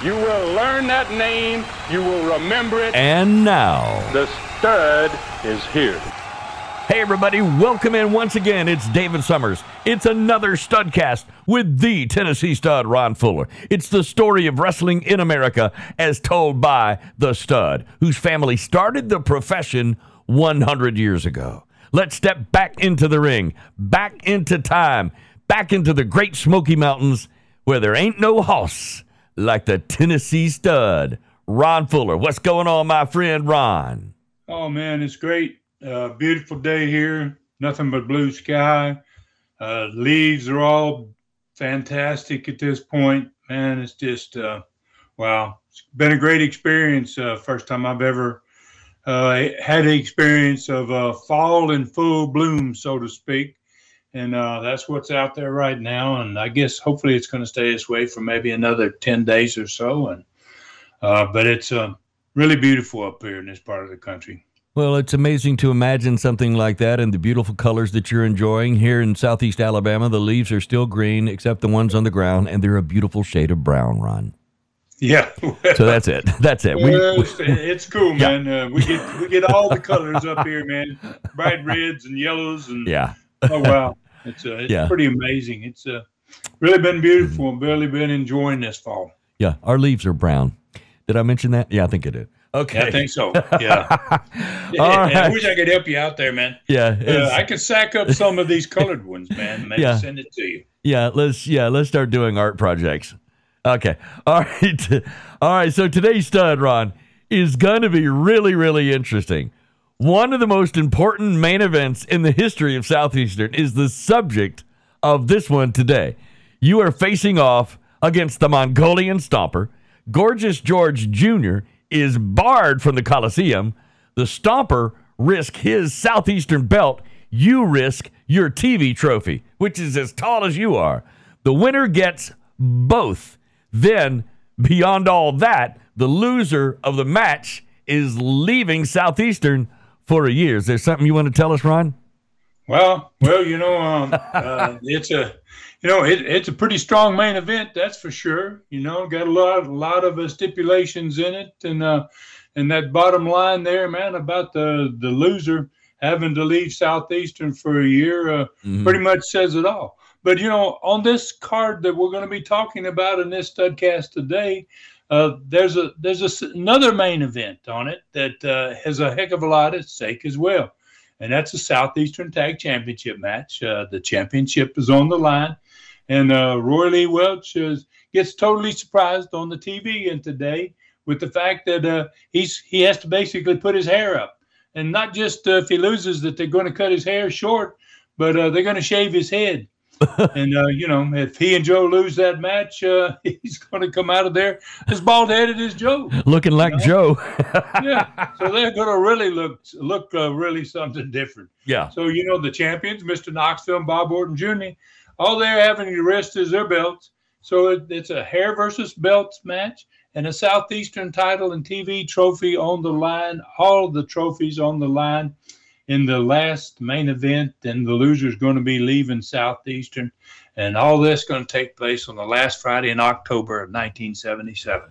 You will learn that name. You will remember it. And now, The stud is here. Hey, everybody, welcome in once again. It's David Summers. It's another Studcast with the Tennessee stud, Ron Fuller. It's the story of wrestling in America as told by the stud, whose family started the profession 100 years ago. Let's step back into the ring, back into time, back into the Great Smoky Mountains where there ain't no hoss like the Tennessee stud, Ron Fuller. What's going on, my friend Ron? Oh man, it's great. Uh, beautiful day here. Nothing but blue sky. Uh, leaves are all fantastic at this point. Man, it's just uh, wow. It's been a great experience. Uh, first time I've ever uh, had the experience of uh, fall in full bloom, so to speak. And uh, that's what's out there right now. And I guess hopefully it's going to stay this way for maybe another 10 days or so. And uh, but it's uh, really beautiful up here in this part of the country. Well, it's amazing to imagine something like that and the beautiful colors that you're enjoying here in southeast Alabama. The leaves are still green, except the ones on the ground, and they're a beautiful shade of brown, Ron. Yeah. So that's it. That's it. We, we- it's, cool, man. Uh, we get we get all the colors up here, man. Bright reds and yellows, and yeah. Oh wow, it's uh, it's Yeah. pretty amazing. It's uh, really been beautiful and really been enjoying this fall. Yeah. Our leaves are brown. Did I mention that? Yeah, I think I did. Okay. I think so. Yeah. All I wish I could help you out there, man. Yeah. Uh, I could sack up some of these colored ones, man. and Maybe Yeah. send it to you. Yeah, let's yeah, let's start doing art projects. Okay. All right. All right. So today's stud, Ron, is going to be really, really interesting. One of the most important main events in the history of Southeastern is the subject of this one today. You are facing off against the Mongolian Stomper. Gorgeous George Jr. is barred from the Coliseum. The Stomper risk his Southeastern belt. You risk your TV trophy, which is as tall as you are. The winner gets both. Then, beyond all that, the loser of the match is leaving Southeastern for a year. Is there something you want to tell us, Ron? Well, well, you know, um, uh, it's a, you know, it, it's a pretty strong main event, that's for sure. You know, got a lot, a lot of uh, stipulations in it, and uh, and that bottom line there, man, about the the loser having to leave Southeastern for a year, uh, pretty much says it all. But you know, on this card that we're going to be talking about in this studcast today, uh, there's a there's a another main event on it that uh, has a heck of a lot at stake as well and that's a Southeastern Tag Championship match. Uh, the championship is on the line, and uh, Roy Lee Welch is, gets totally surprised on the TV and today with the fact that uh, he's he has to basically put his hair up, and not just if he loses that they're going to cut his hair short, but they're going to shave his head. And uh, you know, if he and Joe lose that match, uh, he's going to come out of there as bald headed as Joe Looking like Joe. yeah. So they're going to really look look uh, really something different. yeah. So you know the champions, Mr. Knoxville and Bob Orton Jr. All they're having to rest is their belts. So it, it's a hair versus belts match and a southeastern title and TV trophy on the line. All the trophies on the line in the last main event, and the loser is going to be leaving southeastern, and all this going to take place on the last Friday in October of 1977.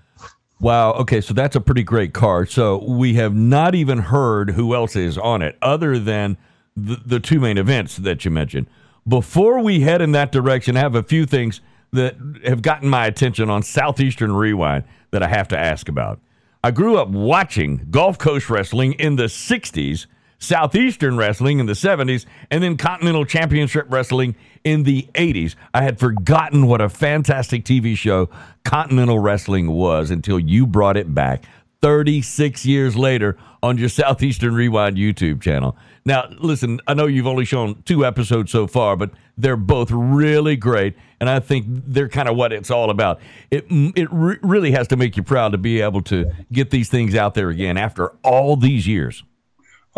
Wow. Okay. So that's a pretty great card. So we have not even heard who else is on it other than the, the two main events that you mentioned. Before we head in that direction, I have a few things that have gotten my attention on Southeastern Rewind that I have to ask about. I grew up watching Gulf Coast wrestling in the 60s, Southeastern wrestling in the 70s, and then Continental Championship wrestling in the 80s. I had forgotten what a fantastic TV show Continental Wrestling was until you brought it back 36 years later on your Southeastern Rewind YouTube channel. Now, listen, I know you've only shown two episodes so far, but they're both really great, and I think they're kind of what it's all about. It it re- really has to make you proud to be able to get these things out there again after all these years.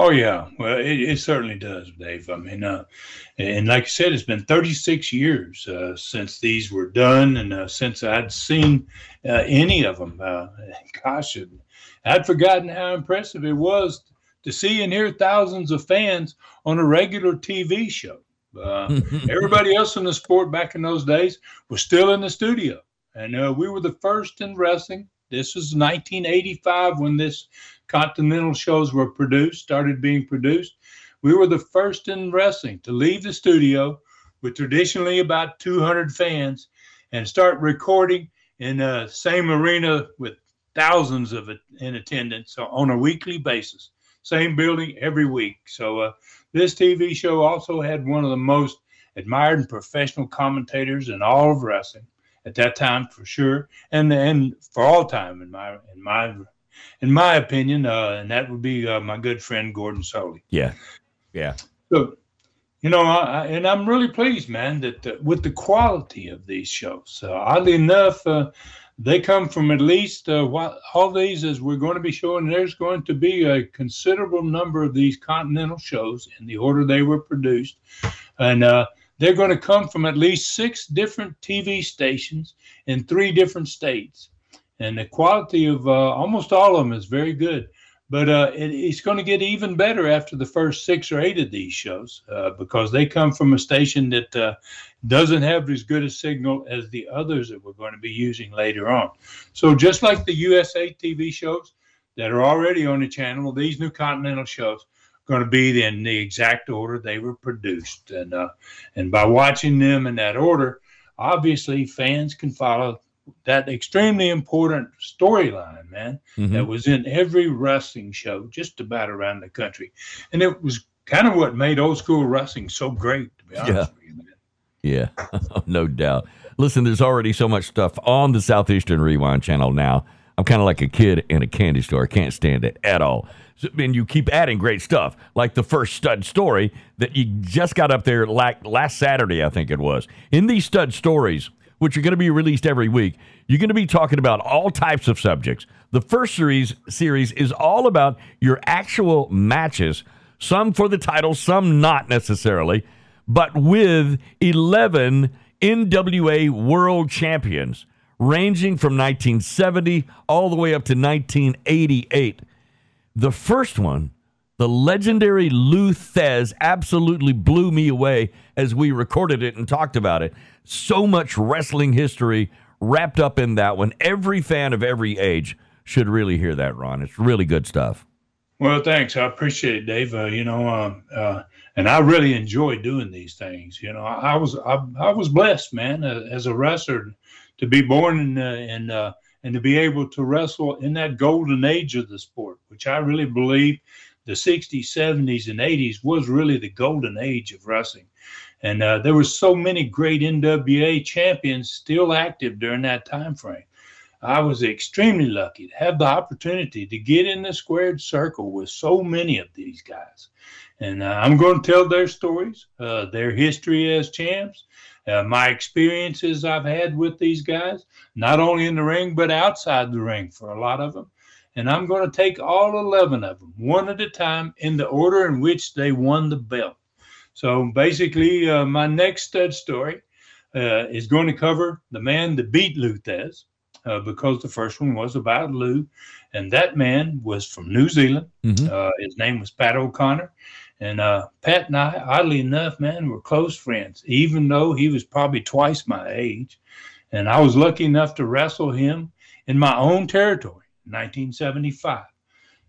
Oh yeah, well, it, it certainly does, Dave. I mean, uh, and like I said, it's been 36 years uh, since these were done, and uh, since I'd seen uh, any of them. Uh, gosh, I'd forgotten how impressive it was to see and hear thousands of fans on a regular TV show. Uh, everybody else in the sport back in those days was still in the studio, and uh, we were the first in wrestling. This was 1985 when this Continental shows were produced, started being produced. We were the first in wrestling to leave the studio with traditionally about 200 fans and start recording in the same arena with thousands of in attendance on a weekly basis same building every week. So uh, this TV show also had one of the most admired and professional commentators in all of wrestling at that time, for sure, and and for all time in my in my in my opinion, uh, and that would be uh, my good friend Gordon Solie. Yeah, yeah. So, you know, I, and I'm really pleased, man, that uh, with the quality of these shows. Uh, oddly enough, uh, they come from at least uh, what, all these, as we're going to be showing, there's going to be a considerable number of these continental shows in the order they were produced. And uh, they're going to come from at least six different TV stations in three different states. And the quality of uh, almost all of them is very good. But uh, it, it's going to get even better after the first six or eight of these shows uh, because they come from a station that uh, doesn't have as good a signal as the others that we're going to be using later on. So, just like the USA TV shows that are already on the channel, these new Continental shows are going to be in the exact order they were produced. And, uh, and by watching them in that order, obviously fans can follow that extremely important storyline, man, mm-hmm. that was in every wrestling show just about around the country. And it was kind of what made old school wrestling so great, to be honest yeah. with you, man. Yeah, no doubt. Listen, there's already so much stuff on the Southeastern Rewind channel now. I'm kind of like a kid in a candy store. I can't stand it at all. So, and you keep adding great stuff, like the first stud story that you just got up there like last Saturday, I think it was. In these stud stories, which are going to be released every week. You're going to be talking about all types of subjects. The first series series is all about your actual matches, some for the title, some not necessarily, but with 11 NWA World Champions ranging from 1970 all the way up to 1988. The first one the legendary Lou Thesz absolutely blew me away as we recorded it and talked about it. So much wrestling history wrapped up in that one. Every fan of every age should really hear that, Ron. It's really good stuff. Well, thanks. I appreciate it, Dave. Uh, you know, uh, uh, and I really enjoy doing these things. You know, I, I was I, I, was blessed, man, uh, as a wrestler, to be born in and uh, and to be able to wrestle in that golden age of the sport, which I really believe the 60s, 70s, and 80s was really the golden age of wrestling. And uh, there were so many great NWA champions still active during that time frame. I was extremely lucky to have the opportunity to get in the squared circle with so many of these guys. And uh, I'm going to tell their stories, uh, their history as champs, uh, my experiences I've had with these guys, not only in the ring, but outside the ring for a lot of them and I'm going to take all 11 of them one at a time in the order in which they won the belt. So basically, uh, my next stud story uh, is going to cover the man that beat Lou Thesz, uh, because the first one was about Lou, and that man was from New Zealand. Mm-hmm. Uh, his name was Pat O'Connor. And uh, Pat and I, oddly enough, man, were close friends, even though he was probably twice my age. And I was lucky enough to wrestle him in my own territory. 1975.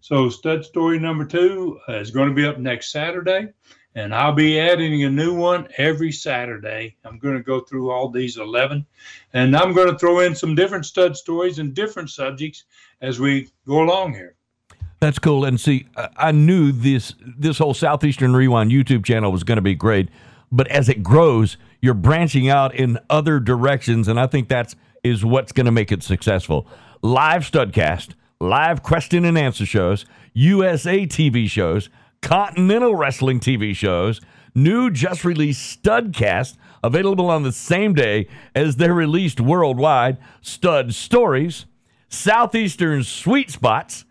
So, stud story number two uh, is going to be up next Saturday. And I'll be adding a new one every Saturday. I'm going to go through all these 11, and I'm going to throw in some different stud stories and different subjects as we go along here. That's cool. And see, I knew this this whole Southeastern Rewind YouTube channel was going to be great, but as it grows, you're branching out in other directions, and I think that's is what's going to make it successful. Live Studcast, live question and answer shows, USA TV shows, Continental Wrestling TV shows, new just released Studcast available on the same day as they're released worldwide, Stud Stories, Southeastern Sweet Spots,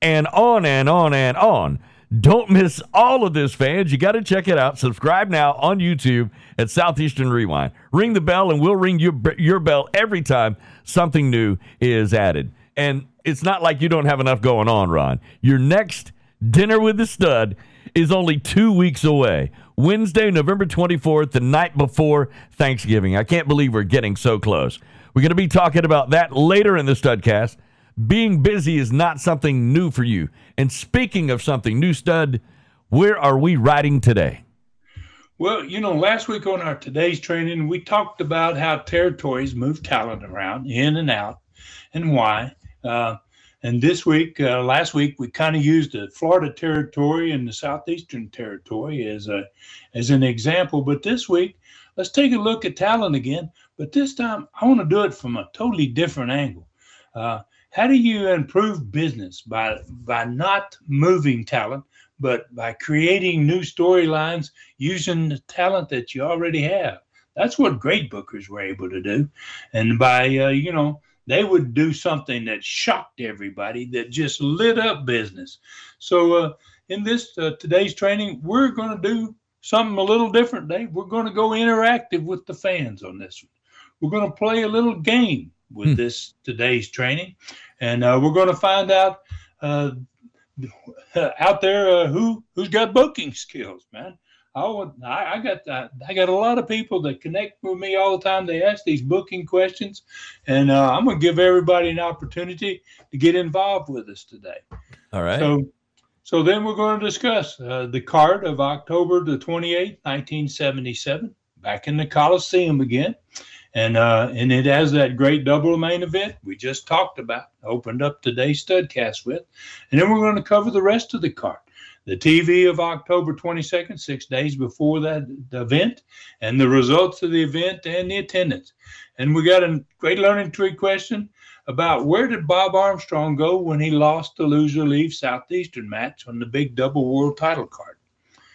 and on and on and on. Don't miss all of this, fans. You got to check it out. Subscribe now on YouTube at Southeastern Rewind. Ring the bell, and we'll ring your, your bell every time something new is added. And it's not like you don't have enough going on, Ron. Your next dinner with the stud is only two weeks away. Wednesday, November 24th, the night before Thanksgiving. I can't believe we're getting so close. We're going to be talking about that later in the Studcast. Being busy is not something new for you. And speaking of something new, Stud, where are we riding today? Well, you know, last week on our today's training, we talked about how territories move talent around, in and out, and why. Uh, and this week, uh, last week, we kind of used the Florida territory and the Southeastern territory as a as an example. But this week, let's take a look at talent again. But this time, I want to do it from a totally different angle. Uh, how do you improve business by by not moving talent but by creating new storylines using the talent that you already have that's what great bookers were able to do and by uh, you know they would do something that shocked everybody that just lit up business so uh, in this uh, today's training we're going to do something a little different dave we're going to go interactive with the fans on this one we're going to play a little game with hmm. this today's training, and uh, we're going to find out uh, out there uh, who who's got booking skills, man. I, would, I, I got uh, I got a lot of people that connect with me all the time. They ask these booking questions, and uh, I'm going to give everybody an opportunity to get involved with us today. All right. So, so then we're going to discuss uh, the card of October the 28th, 1977, back in the Coliseum again and uh, and it has that great double main event we just talked about, opened up today's studcast with, and then we're going to cover the rest of the card. The TV of October 22nd, six days before that event, and the results of the event and the attendance. And we got a great learning tree question about where did Bob Armstrong go when he lost the loser leave Southeastern match on the big double world title card.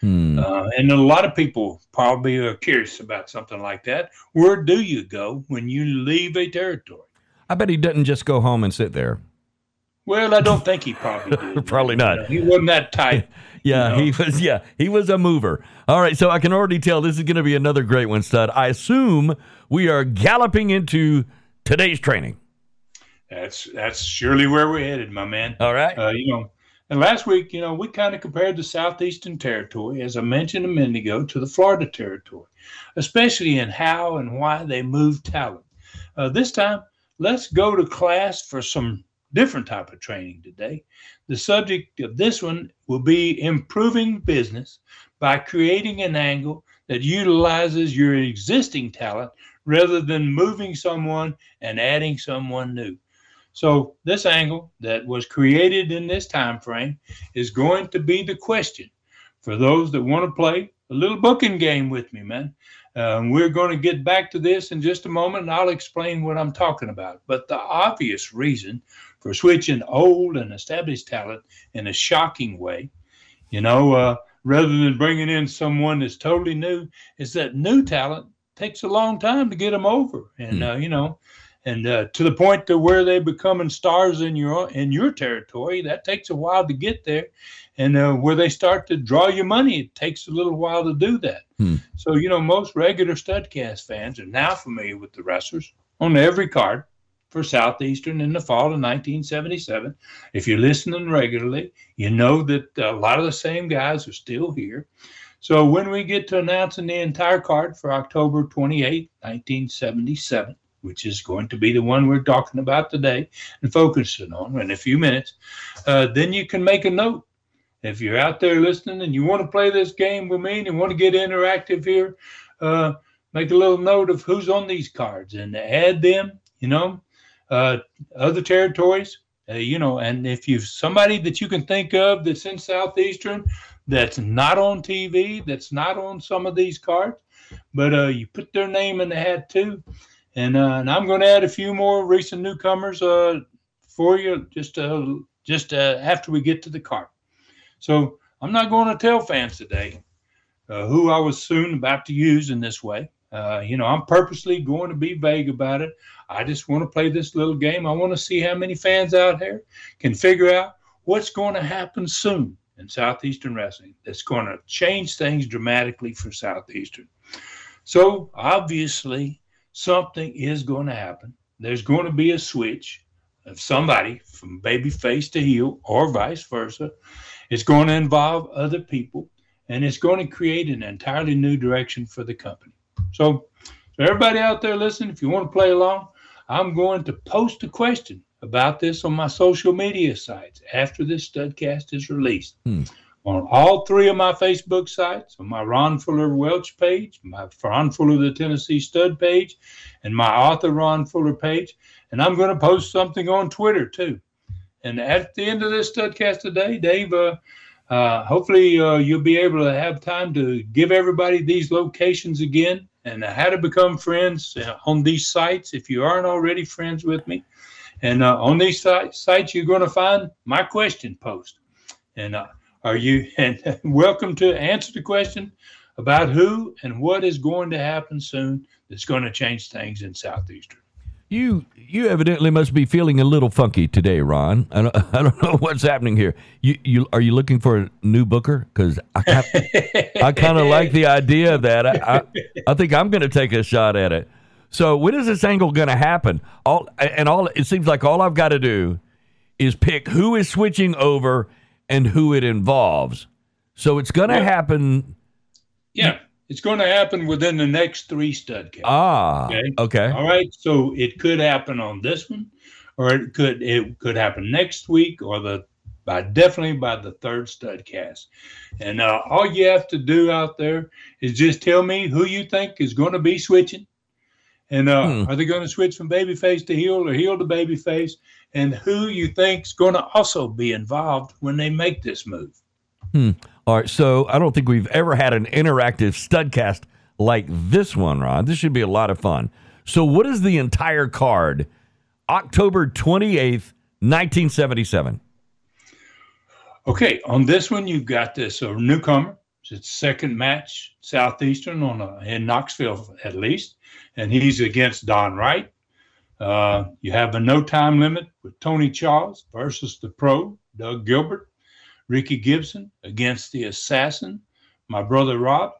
Hmm. Uh, and a lot of people probably are curious about something like that. Where do you go when you leave a territory? I bet he doesn't just go home and sit there. Well, I don't think he probably did. probably not. He wasn't that tight. yeah, you know? he was. Yeah, he was a mover. All right, so I can already tell this is going to be another great one, stud. I assume we are galloping into today's training. That's that's surely where we're headed, my man. All right. Uh, you know, and last week, you know, we kind of compared the Southeastern Territory, as I mentioned a minute ago, to the Florida Territory, especially in how and why they move talent. Uh, this time, let's go to class for some different type of training today. The subject of this one will be improving business by creating an angle that utilizes your existing talent rather than moving someone and adding someone new. So this angle that was created in this time frame is going to be the question for those that want to play a little booking game with me, man. Um, we're going to get back to this in just a moment, and I'll explain what I'm talking about. But the obvious reason for switching old and established talent in a shocking way, you know, uh, rather than bringing in someone that's totally new, is that new talent takes a long time to get them over. And, mm. uh, you know, and uh, to the point to where they becoming stars in your in your territory. That takes a while to get there, and uh, where they start to draw your money, it takes a little while to do that. Hmm. So you know, most regular Studcast fans are now familiar with the wrestlers on every card for Southeastern in the fall of 1977. If you're listening regularly, you know that a lot of the same guys are still here. So when we get to announcing the entire card for October 28, 1977, which is going to be the one we're talking about today and focusing on in a few minutes, uh, then you can make a note if you're out there listening and you want to play this game with me and you want to get interactive here, uh, make a little note of who's on these cards and add them, you know, uh, other territories, uh, you know, and if you've somebody that you can think of that's in Southeastern that's not on TV, that's not on some of these cards, but uh, you put their name in the hat too. And, uh, and I'm going to add a few more recent newcomers uh, for you just uh, just uh, after we get to the card. So I'm not going to tell fans today uh, who I was soon about to use in this way. Uh, you know, I'm purposely going to be vague about it. I just want to play this little game. I want to see how many fans out there can figure out what's going to happen soon in Southeastern Wrestling that's going to change things dramatically for Southeastern. So obviously, something is going to happen. There's going to be a switch of somebody from babyface to heel or vice versa. It's going to involve other people and it's going to create an entirely new direction for the company. So, so everybody out there listening, if you want to play along, I'm going to post a question about this on my social media sites after this studcast is released. Hmm. On all three of my Facebook sites, on my Ron Fuller Welch page, my Ron Fuller the Tennessee Stud page, and my author Ron Fuller page. And I'm going to post something on Twitter too. And at the end of this studcast today, Dave, uh, uh, hopefully uh, you'll be able to have time to give everybody these locations again and how to become friends uh, on these sites if you aren't already friends with me. And uh, on these sites, you're going to find my question post. And uh, are you and welcome to answer the question about who and what is going to happen soon that's going to change things in Southeastern. You you evidently must be feeling a little funky today, Ron. I don't, I don't know what's happening here. You you are you looking for a new booker? Because I I kind of like the idea of that. I I, I think I'm going to take a shot at it. So when is this angle going to happen? All and all it seems like all I've got to do is pick who is switching over and who it involves. So it's going to yeah. happen. Yeah. It's going to happen within the next three stud casts. Ah, okay. okay. All right. So it could happen on this one, or it could it could happen next week, or the by definitely by the third stud cast. And uh, all you have to do out there is just tell me who you think is going to be switching, and uh, hmm. are they going to switch from babyface to heel or heel to babyface, and who you think is going to also be involved when they make this move. Hmm. All right, so I don't think we've ever had an interactive studcast like this one, Ron. This should be a lot of fun. So, what is the entire card? October 28th, 1977. Okay, on this one, you've got this a newcomer. It's second match, Southeastern on a, in Knoxville at least, and he's against Don Wright. Uh, you have a no time limit with Tony Charles versus the pro, Doug Gilbert. Ricky Gibson against the assassin. My brother Rob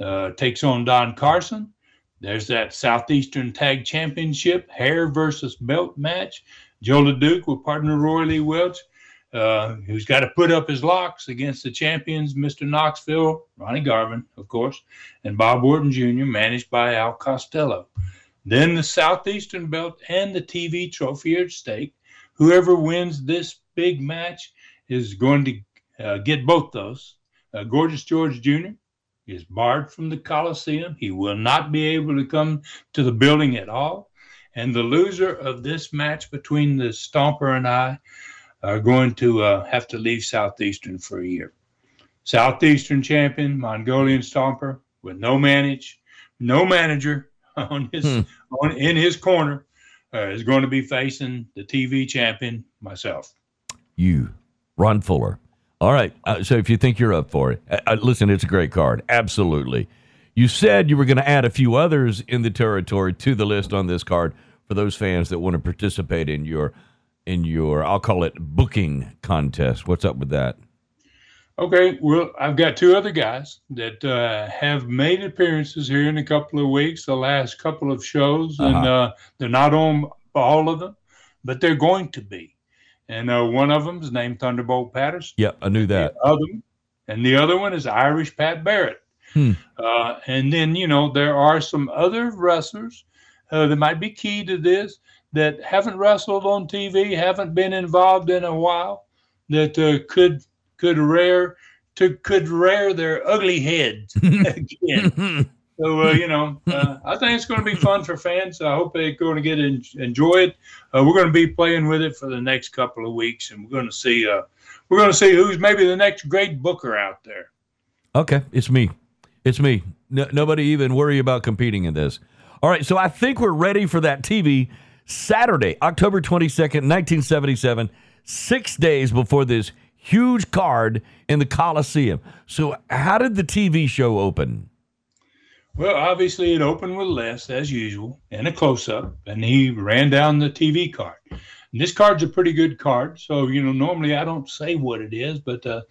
uh, takes on Don Carson. There's that Southeastern Tag Championship hair versus belt match. Joe LeDuc with partner Roy Lee Welch, uh, who's got to put up his locks against the champions, Mr. Knoxville, Ronnie Garvin, of course, and Bob Orton Jr., managed by Al Costello. Then the Southeastern belt and the TV trophy at stake. Whoever wins this big match is going to uh, get both those. Uh, Gorgeous George Jr. is barred from the Coliseum. He will not be able to come to the building at all. And the loser of this match between the Stomper and I are going to uh, have to leave Southeastern for a year. Southeastern champion, Mongolian Stomper, with no manage, no manager on his hmm. on in his corner, uh, is going to be facing the TV champion, myself. You, Ron Fuller. All right. Uh, so if you think you're up for it, uh, uh listen, it's a great card. Absolutely. You said you were going to add a few others in the territory to the list on this card for those fans that want to participate in your in your I'll call it booking contest. What's up with that? Okay, well, I've got two other guys that uh, have made appearances here in a couple of weeks, the last couple of shows, uh-huh. and uh, they're not on all of them, but they're going to be and uh, one of them is named Thunderbolt Patterson. Yeah, I knew that. The other, and the other one is Irish Pat Barrett. Hmm. Uh, and then you know there are some other wrestlers uh, that might be key to this that haven't wrestled on TV, haven't been involved in a while, that uh, could could rear to could rear their ugly heads again. So uh, you know, uh, I think it's going to be fun for fans. I hope they're going to get in, enjoy it. Uh, we're going to be playing with it for the next couple of weeks, and we're going to see uh, we're going to see who's maybe the next great booker out there. Okay, it's me. It's me. No, nobody even worry about competing in this. All right, so I think we're ready for that TV Saturday, October 22nd, 1977, six days before this huge card in the Coliseum. So, how did the TV show open? Well, obviously, it opened with Les, as usual, and a close up, and he ran down the TV card. And this card's a pretty good card. So, you know, normally I don't say what it is, but uh,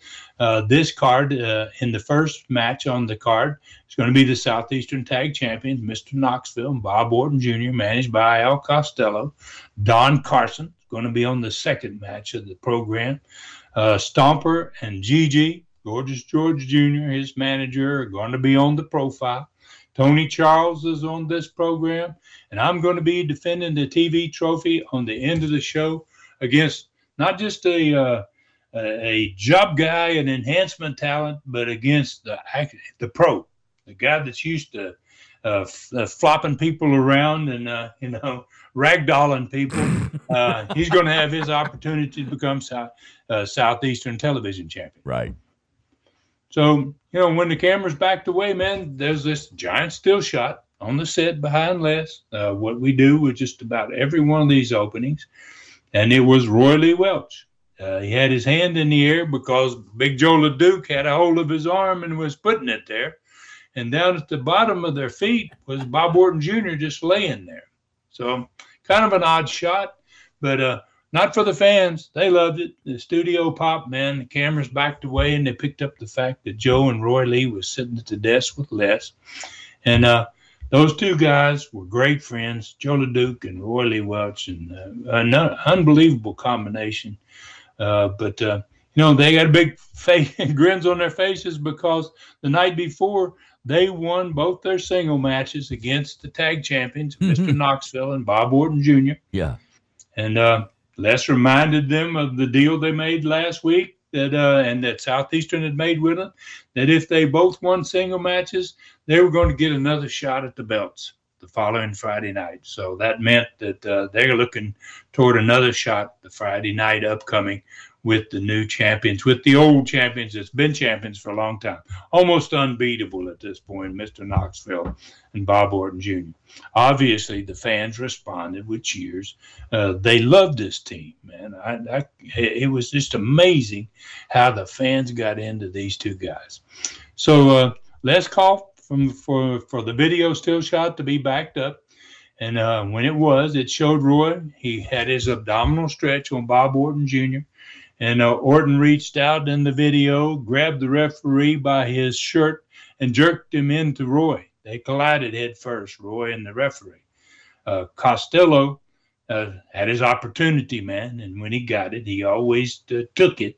uh, this card uh, in the first match on the card is going to be the Southeastern Tag Champions, Mr. Knoxville and Bob Orton Jr., managed by Al Costello. Don Carson is going to be on the second match of the program. Uh, Stomper and Gigi, Gorgeous George Jr., his manager, are going to be on the profile. Tony Charles is on this program, and I'm going to be defending the TV trophy on the end of the show against not just a uh, a job guy and enhancement talent, but against the the pro, the guy that's used to uh, f- uh, flopping people around and uh, you know ragdolling people. Uh, he's going to have his opportunity to become South, uh, southeastern television champion. Right. So, you know, when the camera's backed away, man, there's this giant still shot on the set behind Les. Uh, what we do with just about every one of these openings. And it was Roy Lee Welch. Uh, he had his hand in the air because Big Joe LeDuc had a hold of his arm and was putting it there. And down at the bottom of their feet was Bob Orton Jr. just laying there. So, kind of an odd shot, but uh, not for the fans. They loved it. The studio pop, man, the cameras backed away and they picked up the fact that Joe and Roy Lee was sitting at the desk with Les. And uh, those two guys were great friends, Joe LeDuc and Roy Lee Welch, and uh, an unbelievable combination. Uh, but, uh, you know, they got a big face, grins on their faces because the night before they won both their single matches against the tag champions, mm-hmm. Mr. Knoxville and Bob Orton Jr. Yeah. And uh, Les reminded them of the deal they made last week that uh, and that Southeastern had made with them that if they both won single matches, they were going to get another shot at the belts the following Friday night. So that meant that uh, they're looking toward another shot the Friday night upcoming with the new champions, with the old champions that's been champions for a long time. Almost unbeatable at this point, Mr. Knoxville and Bob Orton Jr. Obviously, the fans responded with cheers. Uh, they loved this team, man. I, I, it was just amazing how the fans got into these two guys. So uh, let's call from for for the video still shot to be backed up. And uh, when it was, it showed Roy. He had his abdominal stretch on Bob Orton Jr. And uh, Orton reached out in the video, grabbed the referee by his shirt, and jerked him into Roy. They collided head first, Roy and the referee. Uh, Costello uh, had his opportunity, man, and when he got it, he always uh, took it.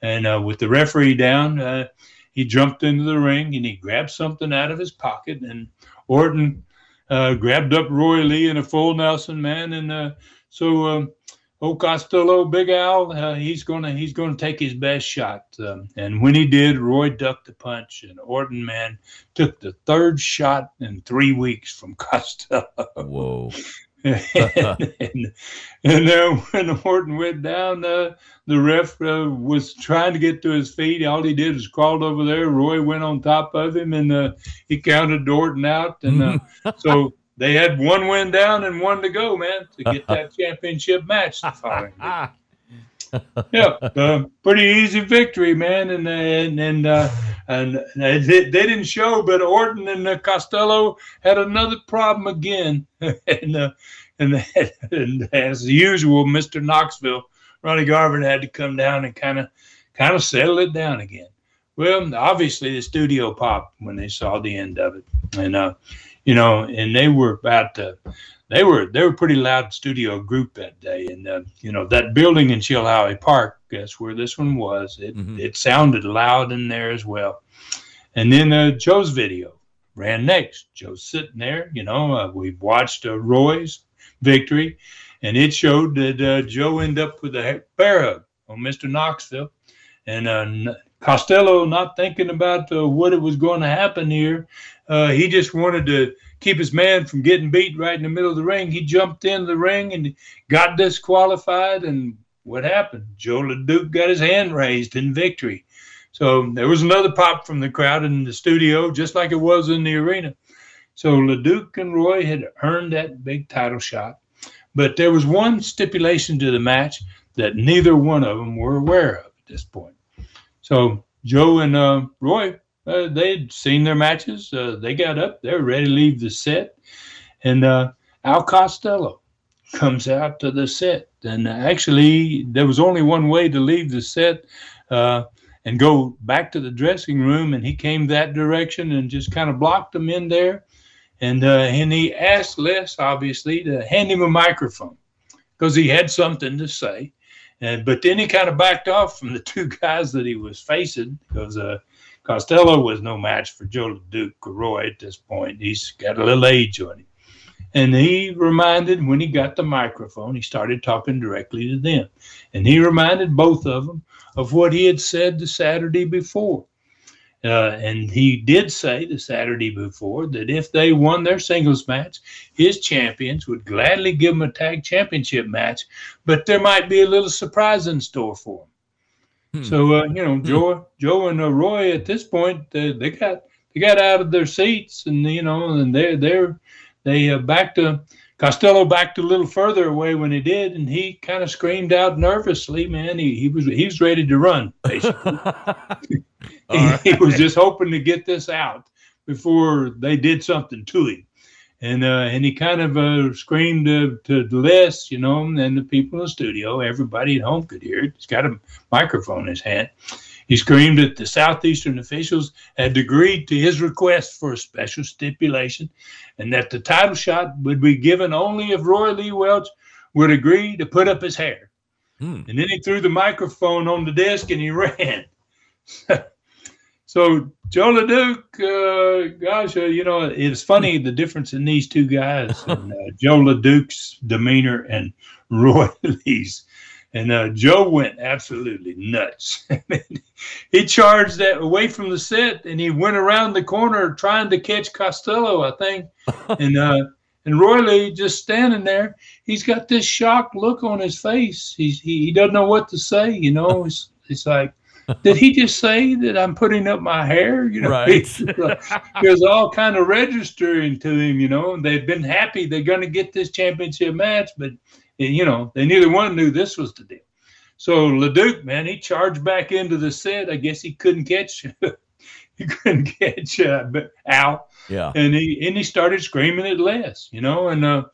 And uh, with the referee down, uh, he jumped into the ring and he grabbed something out of his pocket, and Orton grabbed up Roy Lee in a full Nelson, man, and so. Um, Oh, Costello, Big Al, uh, he's gonna he's gonna take his best shot. Um, and when he did, Roy ducked the punch, and Orton man took the third shot in three weeks from Costello. Whoa! and, and, and then when Orton went down, uh, the ref uh, was trying to get to his feet. All he did was crawled over there. Roy went on top of him, and uh, he counted Orton out. And uh, so they had one win down and one to go, man, to get that championship match the following yeah, uh, pretty easy victory, man, and and and uh, and they, they didn't show, but Orton and uh, Costello had another problem again, and uh, and, and as usual, Mister Knoxville, Ronnie Garvin had to come down and kind of kind of settle it down again. Well, obviously the studio popped when they saw the end of it, and uh, you know, and they were about to, they were they were pretty loud studio group that day, and uh, you know that building in Chilhowee Park, that's where this one was. It mm-hmm. it sounded loud in there as well, and then uh, Joe's video ran next. Joe's sitting there, you know. Uh, we watched uh, Roy's victory, and it showed that uh, Joe ended up with a bear hug on Mr. Knoxville, and uh, Costello, not thinking about uh, what it was going to happen here, uh, he just wanted to keep his man from getting beat right in the middle of the ring. He jumped in the ring and got disqualified. And what happened? Joe LeDuc got his hand raised in victory. So there was another pop from the crowd in the studio, just like it was in the arena. So LeDuc and Roy had earned that big title shot. But there was one stipulation to the match that neither one of them were aware of at this point. So Joe and uh, Roy, uh, they'd seen their matches. Uh, they got up. They were ready to leave the set. And uh, Al Costello comes out to the set. And actually, there was only one way to leave the set uh, and go back to the dressing room. And he came that direction and just kind of blocked them in there. And, uh, and he asked Les, obviously, to hand him a microphone because he had something to say. And but then he kind of backed off from the two guys that he was facing because uh, Costello was no match for Joe Duke Roy at this point. He's got a little age on him. And he reminded when he got the microphone, he started talking directly to them. And he reminded both of them of what he had said the Saturday before. Uh, and he did say the Saturday before that if they won their singles match, his champions would gladly give them a tag championship match, but there might be a little surprise in store for them. Hmm. So uh, you know, hmm. Joe, Joe and uh, Roy at this point, uh, they got they got out of their seats, and you know, and they're they're they uh, back to Costello backed a little further away when he did, and he kind of screamed out nervously. Man, he, he was he was ready to run. Basically, he, right. he, was just hoping to get this out before they did something to him. And uh, and he kind of uh, screamed to, to Les, you know, and the people in the studio, everybody at home could hear it. He's got a microphone in his hand. He screamed that the Southeastern officials had agreed to his request for a special stipulation and that the title shot would be given only if Roy Lee Welch would agree to put up his hair. Hmm. And then he threw the microphone on the desk and he ran. so Joe LeDuc, uh, gosh, uh, you know, it's funny the difference in these two guys and uh, Joe LeDuc's demeanor and Roy Lee's. And uh, Joe went absolutely nuts. he charged that away from the set, and he went around the corner trying to catch Costello, I think. and uh, and Roy Lee just standing there. He's got this shocked look on his face. He's he, he doesn't know what to say. You know, it's it's like. Did he just say that I'm putting up my hair? You know, right. it was all kind of registering to him. You know, they've been happy they're going to get this championship match, but you know, they neither one knew this was the deal. So LeDuc, man, he charged back into the set. I guess he couldn't catch, he couldn't catch uh, Al. Yeah. And he and he started screaming at Les, you know, and uh,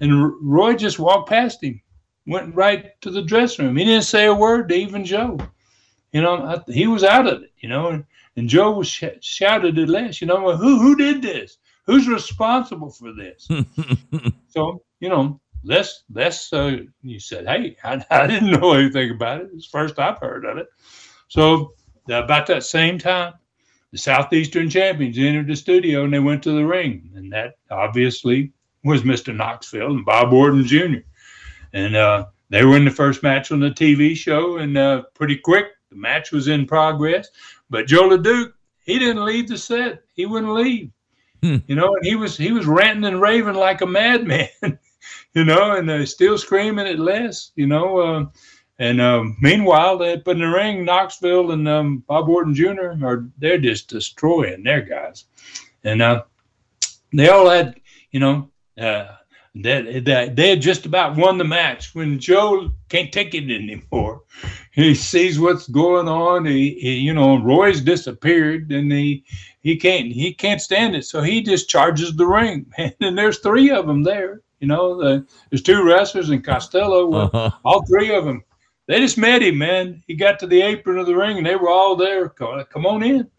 and Roy just walked past him, went right to the dressing room. He didn't say a word to even Joe. You know, I, he was out of it. You know, and, and Joe was sh- shouted at Les, you know, who who did this? Who's responsible for this? so you know, Les, Les, uh, you said, hey, I, I, didn't know anything about it. It's first I've heard of it. So about that same time, the Southeastern champions entered the studio and they went to the ring. And that obviously was Mr. Knoxville and Bob Orton Jr. And uh, they were in the first match on the TV show. And uh, pretty quick, the match was in progress. But Joe LeDuc, he didn't leave the set. He wouldn't leave. Hmm. You know, and he was he was ranting and raving like a madman. you know, and they're still screaming at Les, you know. Uh, and uh, meanwhile, they put in the ring Knoxville and um, Bob Orton Jr. are they're just destroying their guys, and uh, they all had, you know, uh, that they, they had just about won the match when Joe can't take it anymore. He sees what's going on. He, he, you know, Roy's disappeared, and he he can't he can't stand it, so he just charges the ring, and there's three of them there. You know, the, there's two wrestlers and Costello. Well, uh-huh. All three of them, they just met him, man. He got to the apron of the ring, and they were all there. Come on in.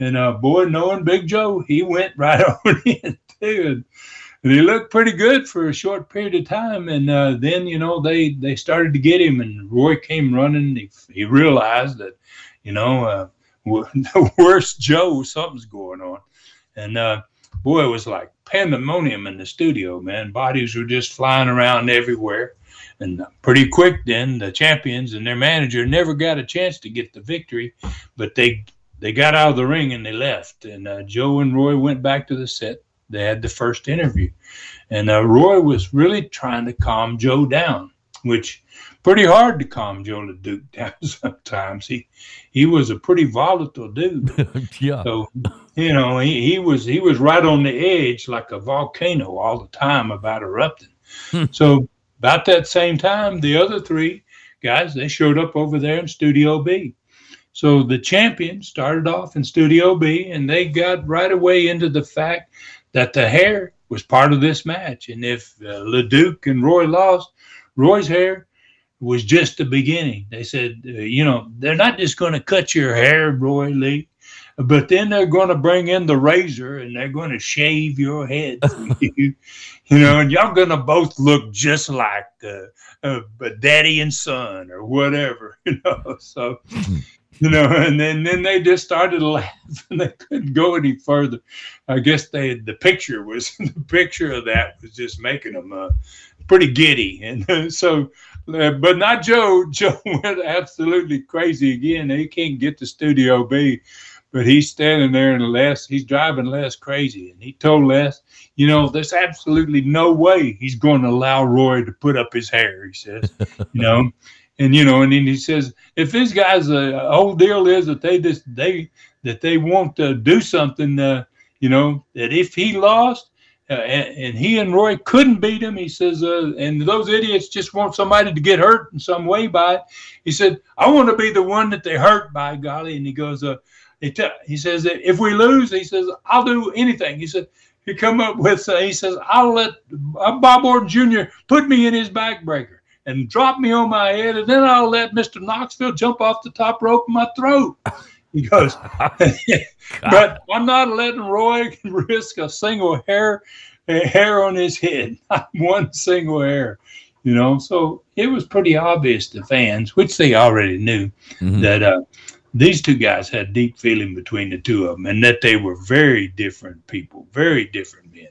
And uh, boy, knowing Big Joe, he went right on in too. And he looked pretty good for a short period of time. And uh, then, you know, they they started to get him, and Roy came running. He, he realized that, you know, uh, the worst Joe, something's going on. And uh, boy, it was like pandemonium in the studio, man. Bodies were just flying around everywhere. and pretty quick, then the champions and their manager never got a chance to get the victory, but they they got out of the ring and they left. And uh, Joe and Roy went back to the set. They had the first interview, and uh, Roy was really trying to calm Joe down, which pretty hard to calm Joe LeDuc down sometimes. He he was a pretty volatile dude. yeah. So you know he, he was he was right on the edge like a volcano all the time about erupting. Hmm. so about that same time, the other three guys they showed up over there in Studio B. So the champions started off in Studio B, and they got right away into the fact that the hair was part of this match, and if uh, LeDuc and Roy lost, Roy's hair was just the beginning. They said, uh, you know, they're not just going to cut your hair, Roy Lee, but then they're going to bring in the razor and they're going to shave your head you, you know, and y'all going to both look just like uh, uh, daddy and son or whatever, you know. So, you know, and then then they just started laughing. And they couldn't go any further. I guess they the picture was the picture of that was just making them uh, pretty giddy, and so uh, but not Joe. Joe went absolutely crazy again. He can't get to Studio B, but he's standing there and Les, he's driving Les crazy. And he told Les, you know, there's absolutely no way he's going to allow Roy to put up his hair, he says, you know. And you know, and then he says, if these guys, the uh, whole deal is that they just they that they want to do something, uh, you know, that if he lost, uh, and, he and Roy couldn't beat him. He says, uh, and those idiots just want somebody to get hurt in some way by it. He said, I want to be the one that they hurt by, golly. And he goes, uh, he, he says, if we lose, he says, I'll do anything. He said, he come up with, uh, he says, I'll let uh, Bob Orton Jr. put me in his backbreaker and drop me on my head, and then I'll let Mr. Knoxville jump off the top rope in my throat. He goes, but I'm not letting Roy risk a single hair a hair on his head, not one single hair. You know, so it was pretty obvious to fans, which they already knew, mm-hmm. that uh, these two guys had deep feeling between the two of them, and that they were very different people, very different men.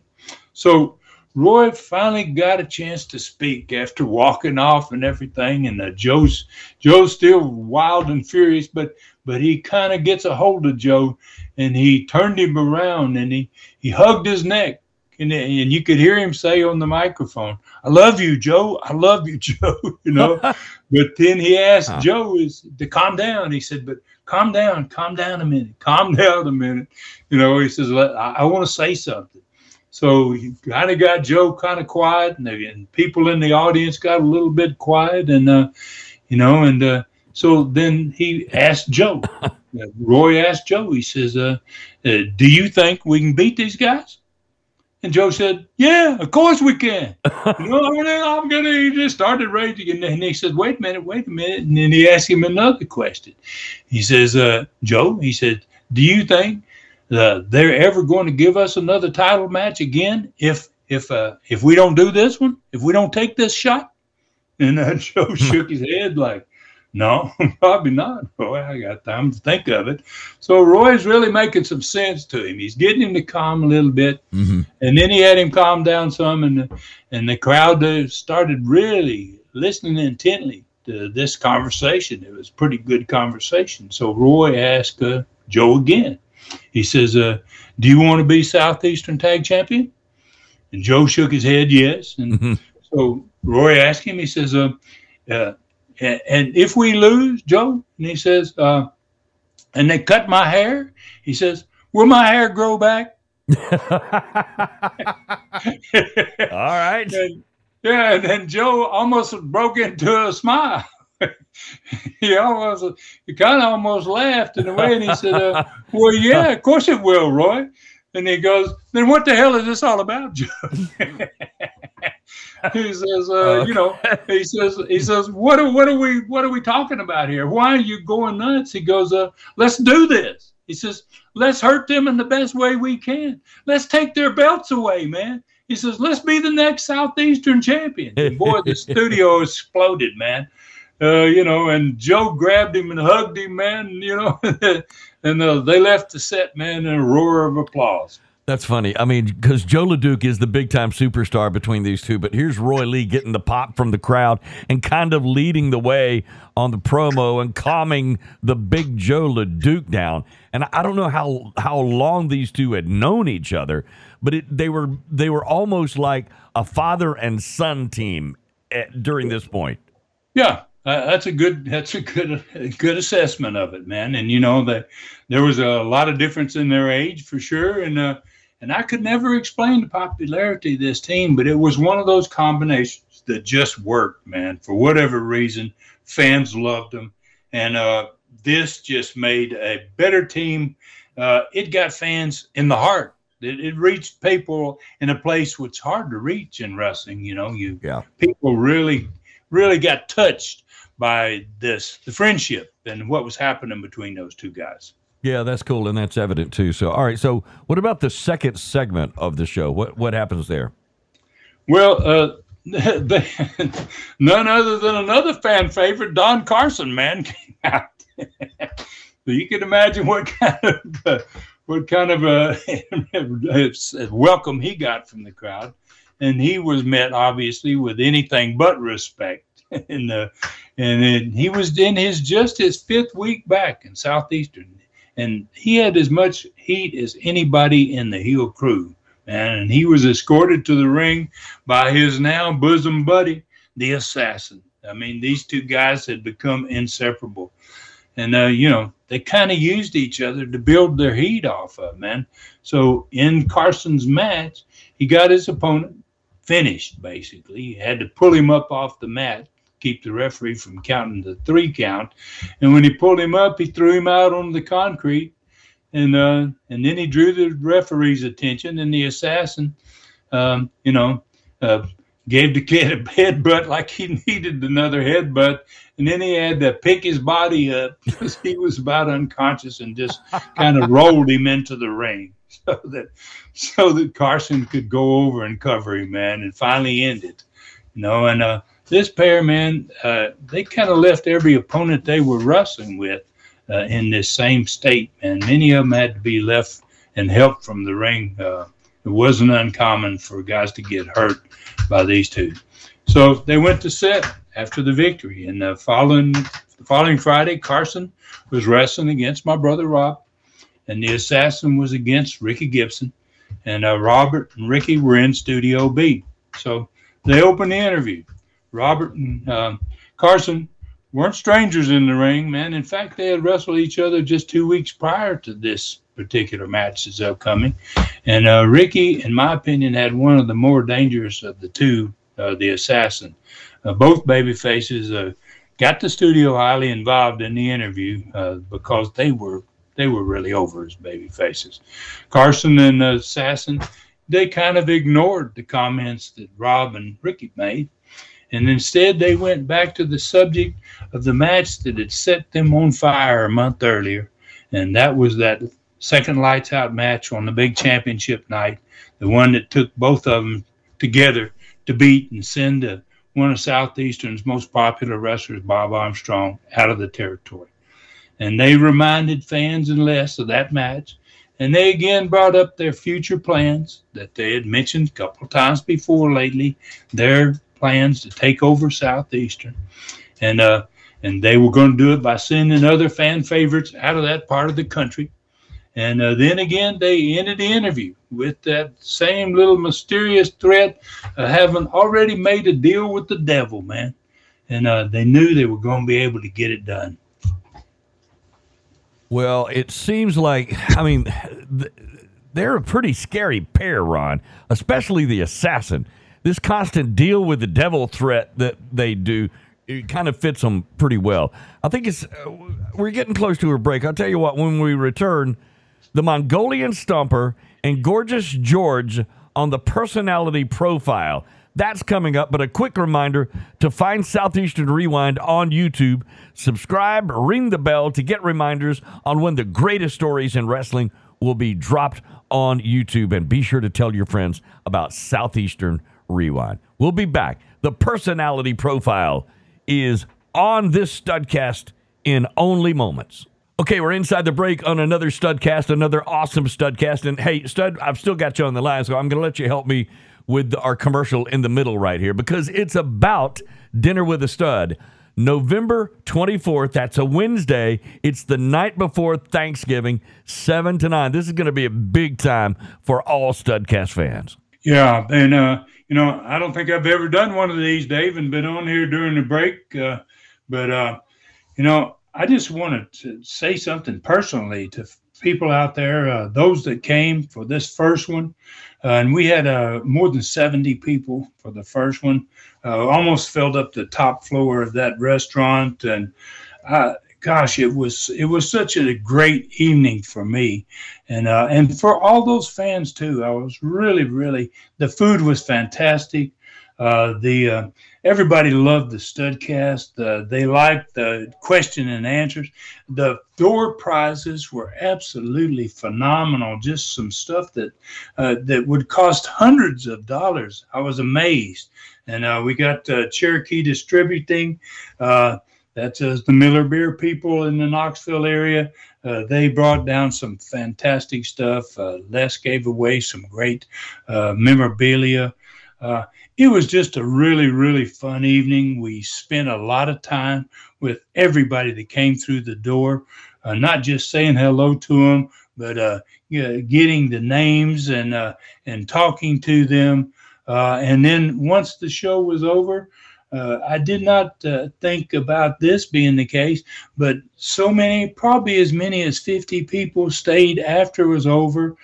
So Roy finally got a chance to speak after walking off and everything, and uh, Joe's Joe's still wild and furious, but but he kind of gets a hold of Joe, and he turned him around and he he hugged his neck, and and you could hear him say on the microphone, "I love you, Joe. I love you, Joe." you know, but then he asked huh. Joe is to calm down. He said, "But calm down, calm down a minute, calm down a minute." You know, he says, "I, I want to say something." So he kind of got Joe kind of quiet, and, the, and, people in the audience got a little bit quiet, and uh, you know, and uh, so then he asked Joe. Roy asked Joe. He says, uh, uh, "Do you think we can beat these guys?" And Joe said, "Yeah, of course we can." you know, I'm gonna. He just started raging, and he said, "Wait a minute, wait a minute." And then he asked him another question. He says, uh, "Joe," he said, "Do you think uh, they're ever going to give us another title match again if if uh, if we don't do this one, if we don't take this shot?" And uh, Joe shook his head like, "No, probably not. Roy. I got time to think of it." So Roy's really making some sense to him. He's getting him to calm a little bit, mm-hmm. and then he had him calm down some, and and the crowd uh, started really listening intently to this conversation. It was pretty good conversation. So Roy asked uh, Joe again. He says, uh, "Do you want to be Southeastern Tag Champion?" And Joe shook his head, yes. And mm-hmm. so Roy asked him. He says, uh, "And if we lose, Joe?" And he says, uh, "And they cut my hair." He says, "Will my hair grow back?" All right. And, yeah, and then Joe almost broke into a smile. he almost, he kind of almost laughed in a way, and he said, uh, "Well, yeah, of course it will, Roy." And he goes, "Then what the hell is this all about, Joe?" he says, uh, "You know," he says, "He says, what are what are we what are we talking about here? Why are you going nuts?" He goes, uh, "Let's do this." He says, "Let's hurt them in the best way we can. Let's take their belts away, man." He says, "Let's be the next Southeastern champion." And boy, the studio exploded, man uh, you know, and Joe grabbed him and hugged him, man, you know, and uh, they left the set, man, in a roar of applause. That's funny. I mean, because Joe LeDuc is the big time superstar between these two, but here's Roy Lee getting the pop from the crowd and kind of leading the way on the promo and calming the big Joe LeDuc down. And I don't know how how long these two had known each other, but it, they were they were almost like a father and son team at, during this point. Yeah, uh, that's a good that's a good a good assessment of it, man. And you know that there was a lot of difference in their age for sure, and uh, and I could never explain the popularity of this team, but it was one of those combinations that just worked, man. For whatever reason, fans loved them, and uh, this just made a better team. Uh, it got fans in the heart. It, it, reached people in a place which hard to reach in wrestling. You know, you yeah. people really, really got touched by this, the friendship and what was happening between those two guys. Yeah, that's cool, and that's evident too. So, all right. So, what about the second segment of the show? What what happens there? Well, uh, they, none other than another fan favorite, Don Carson, man, came out. so you can imagine what kind of uh, what kind of a welcome he got from the crowd, and he was met obviously with anything but respect. and uh, and he was in his just his fifth week back in Southeastern, and he had as much heat as anybody in the heel crew. And he was escorted to the ring by his now bosom buddy, the Assassin. I mean, these two guys had become inseparable, and uh, you know they kind of used each other to build their heat off of, man. So in Carson's match, he got his opponent finished basically. He had to pull him up off the mat keep the referee from counting the three count. And when he pulled him up, he threw him out on the concrete, and uh, and then he drew the referee's attention. And the assassin, um, you know, uh, gave the kid a headbutt like he needed another headbutt, and then he had to pick his body up because he was about unconscious and just kind of rolled him into the ring so that so that Carson could go over and cover him, man, and finally end it. You know, and uh, this pair, man, uh, they kind of left every opponent they were wrestling with uh, in this same state, and many of them had to be left and helped from the ring. Uh, it wasn't uncommon for guys to get hurt by these two. So they went to set after the victory, and the following the following Friday, Carson was wrestling against my brother Rob, and the assassin was against Ricky Gibson, and uh, Robert and Ricky were in Studio B. So they opened the interview. Robert and uh, Carson weren't strangers in the ring, man. In fact, they had wrestled each other just two weeks prior to this particular match that's upcoming. And uh, Ricky, in my opinion, had one of the more dangerous of the two, uh, the assassin. Uh, both baby faces uh, got the studio highly involved in the interview uh, because they were they were really over as baby faces. Carson and the assassin, they kind of ignored the comments that Rob and Ricky made and instead they went back to the subject of the match that had set them on fire a month earlier, and that was that second lights out match on the big championship night, the one that took both of them together to beat and send a, one of Southeastern's most popular wrestlers, Bob Armstrong, out of the territory. And they reminded fans and Les of that match. And they again brought up their future plans that they had mentioned a couple of times before lately, their plans to take over Southeastern, and uh, and they were going to do it by sending other fan favorites out of that part of the country. And uh, then again, they ended the interview with that same little mysterious threat of having already made a deal with the devil, man. And uh, they knew they were going to be able to get it done. Well, it seems like, I mean, they're a pretty scary pair, Ron, especially the assassin this constant deal with the devil threat that they do it kind of fits them pretty well. I think it's uh, we're getting close to a break. I'll tell you what, when we return, the Mongolian Stomper and Gorgeous George on the personality profile. That's coming up, but a quick reminder to find Southeastern Rewind on YouTube. Subscribe, ring the bell to get reminders on when the greatest stories in wrestling will be dropped on YouTube. And be sure to tell your friends about Southeastern Rewind. We'll be back. The personality profile is on this studcast in only moments. Okay, we're inside the break on another Studcast, another awesome Studcast. And hey, Stud, I've still got you on the line, so I'm going to let you help me with our commercial in the middle right here because it's about Dinner with a Stud. November 24th, that's a Wednesday. It's the night before Thanksgiving, 7 to 9. This is going to be a big time for all Studcast fans. Yeah, and uh, you know, I don't think I've ever done one of these, Dave, and been on here during the break. Uh, but uh, you know, I just wanted to say something personally to people out there, uh, those that came for this first one. Uh, and we had uh, more than 70 people for the first one, uh, almost filled up the top floor of that restaurant. And gosh, it was it was such a great evening for me, and uh, and for all those fans too. I was really, really. The food was fantastic. the everybody loved the studcast uh, they liked the question and answers the door prizes were absolutely phenomenal just some stuff that uh, that would cost hundreds of dollars i was amazed and uh, we got uh, cherokee distributing uh, that's the miller beer people in the knoxville area uh, they brought down some fantastic stuff les gave away some great memorabilia uh, it was just a really, really fun evening. We spent a lot of time with everybody that came through the door, uh, not just saying hello to them, but uh, getting the names and uh, and talking to them. Uh, and then once the show was over, uh, I did not uh, think about this being the case, but so many, probably as many as 50 people stayed after it was over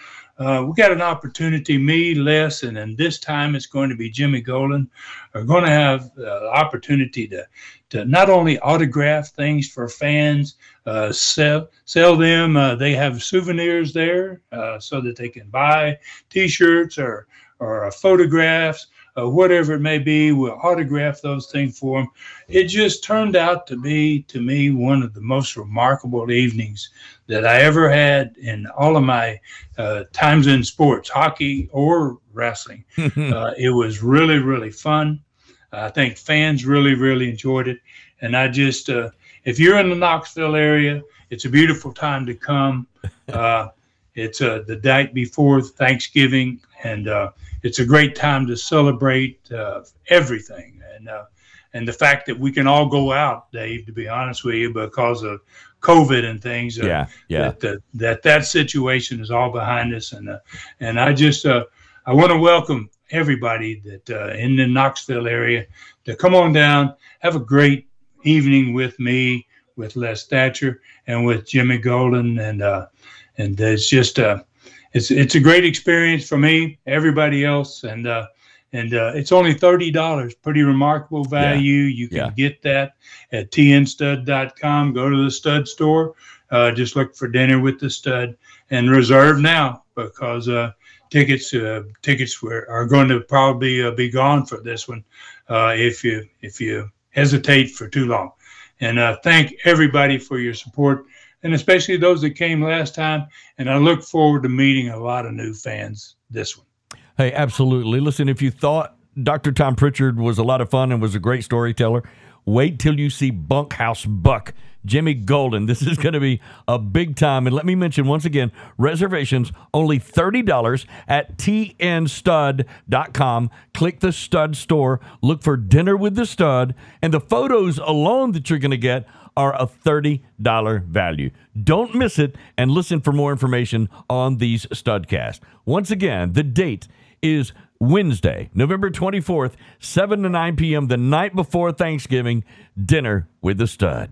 uh, we got an opportunity, me, Les, and then this time it's going to be Jimmy Golden, are going to have the uh, opportunity to, to not only autograph things for fans, uh, sell, sell them. Uh, they have souvenirs there uh, so that they can buy T-shirts or or photographs uh, whatever it may be. We'll autograph those things for them. It just turned out to be, to me, one of the most remarkable evenings that I ever had in all of my uh, times in sports, hockey or wrestling. uh, it was really, really fun. I think fans really, really enjoyed it. And I just, uh, if you're in the Knoxville area, it's a beautiful time to come. It's uh, the night before Thanksgiving, and uh, it's a great time to celebrate uh, everything and uh, and the fact that we can all go out, Dave. To be honest with you, because of COVID and things, uh, yeah, yeah, that, that that, situation is all behind us, and uh, and I just uh, I want to welcome everybody that uh, in the Knoxville area to come on down, have a great evening with me, with Les Thatcher, and with Jimmy Golden, and and it's just uh, it's it's a great experience for me, everybody else, and uh, and uh, it's only thirty dollars. Pretty remarkable value. Yeah. You can yeah. get that at tnstud.com. Go to the stud store. Uh, just look for dinner with the stud and reserve now because uh, tickets uh, tickets were, are going to probably uh, be gone for this one uh, if you if you hesitate for too long. And uh, thank everybody for your support and especially those that came last time. And I look forward to meeting a lot of new fans this one. Hey, absolutely. Listen, if you thought Dr. Tom Pritchard was a lot of fun and was a great storyteller, wait till you see Bunkhouse Buck. Jimmy Golden. This is going to be a big time. And let me mention once again reservations only $30 at tnstud.com. Click the stud store, look for Dinner with the Stud, and the photos alone that you're going to get are a $30 value. Don't miss it and listen for more information on these Studcast. Once again, the date is Wednesday, November 24th, 7 to 9 p.m., the night before Thanksgiving, dinner with the stud.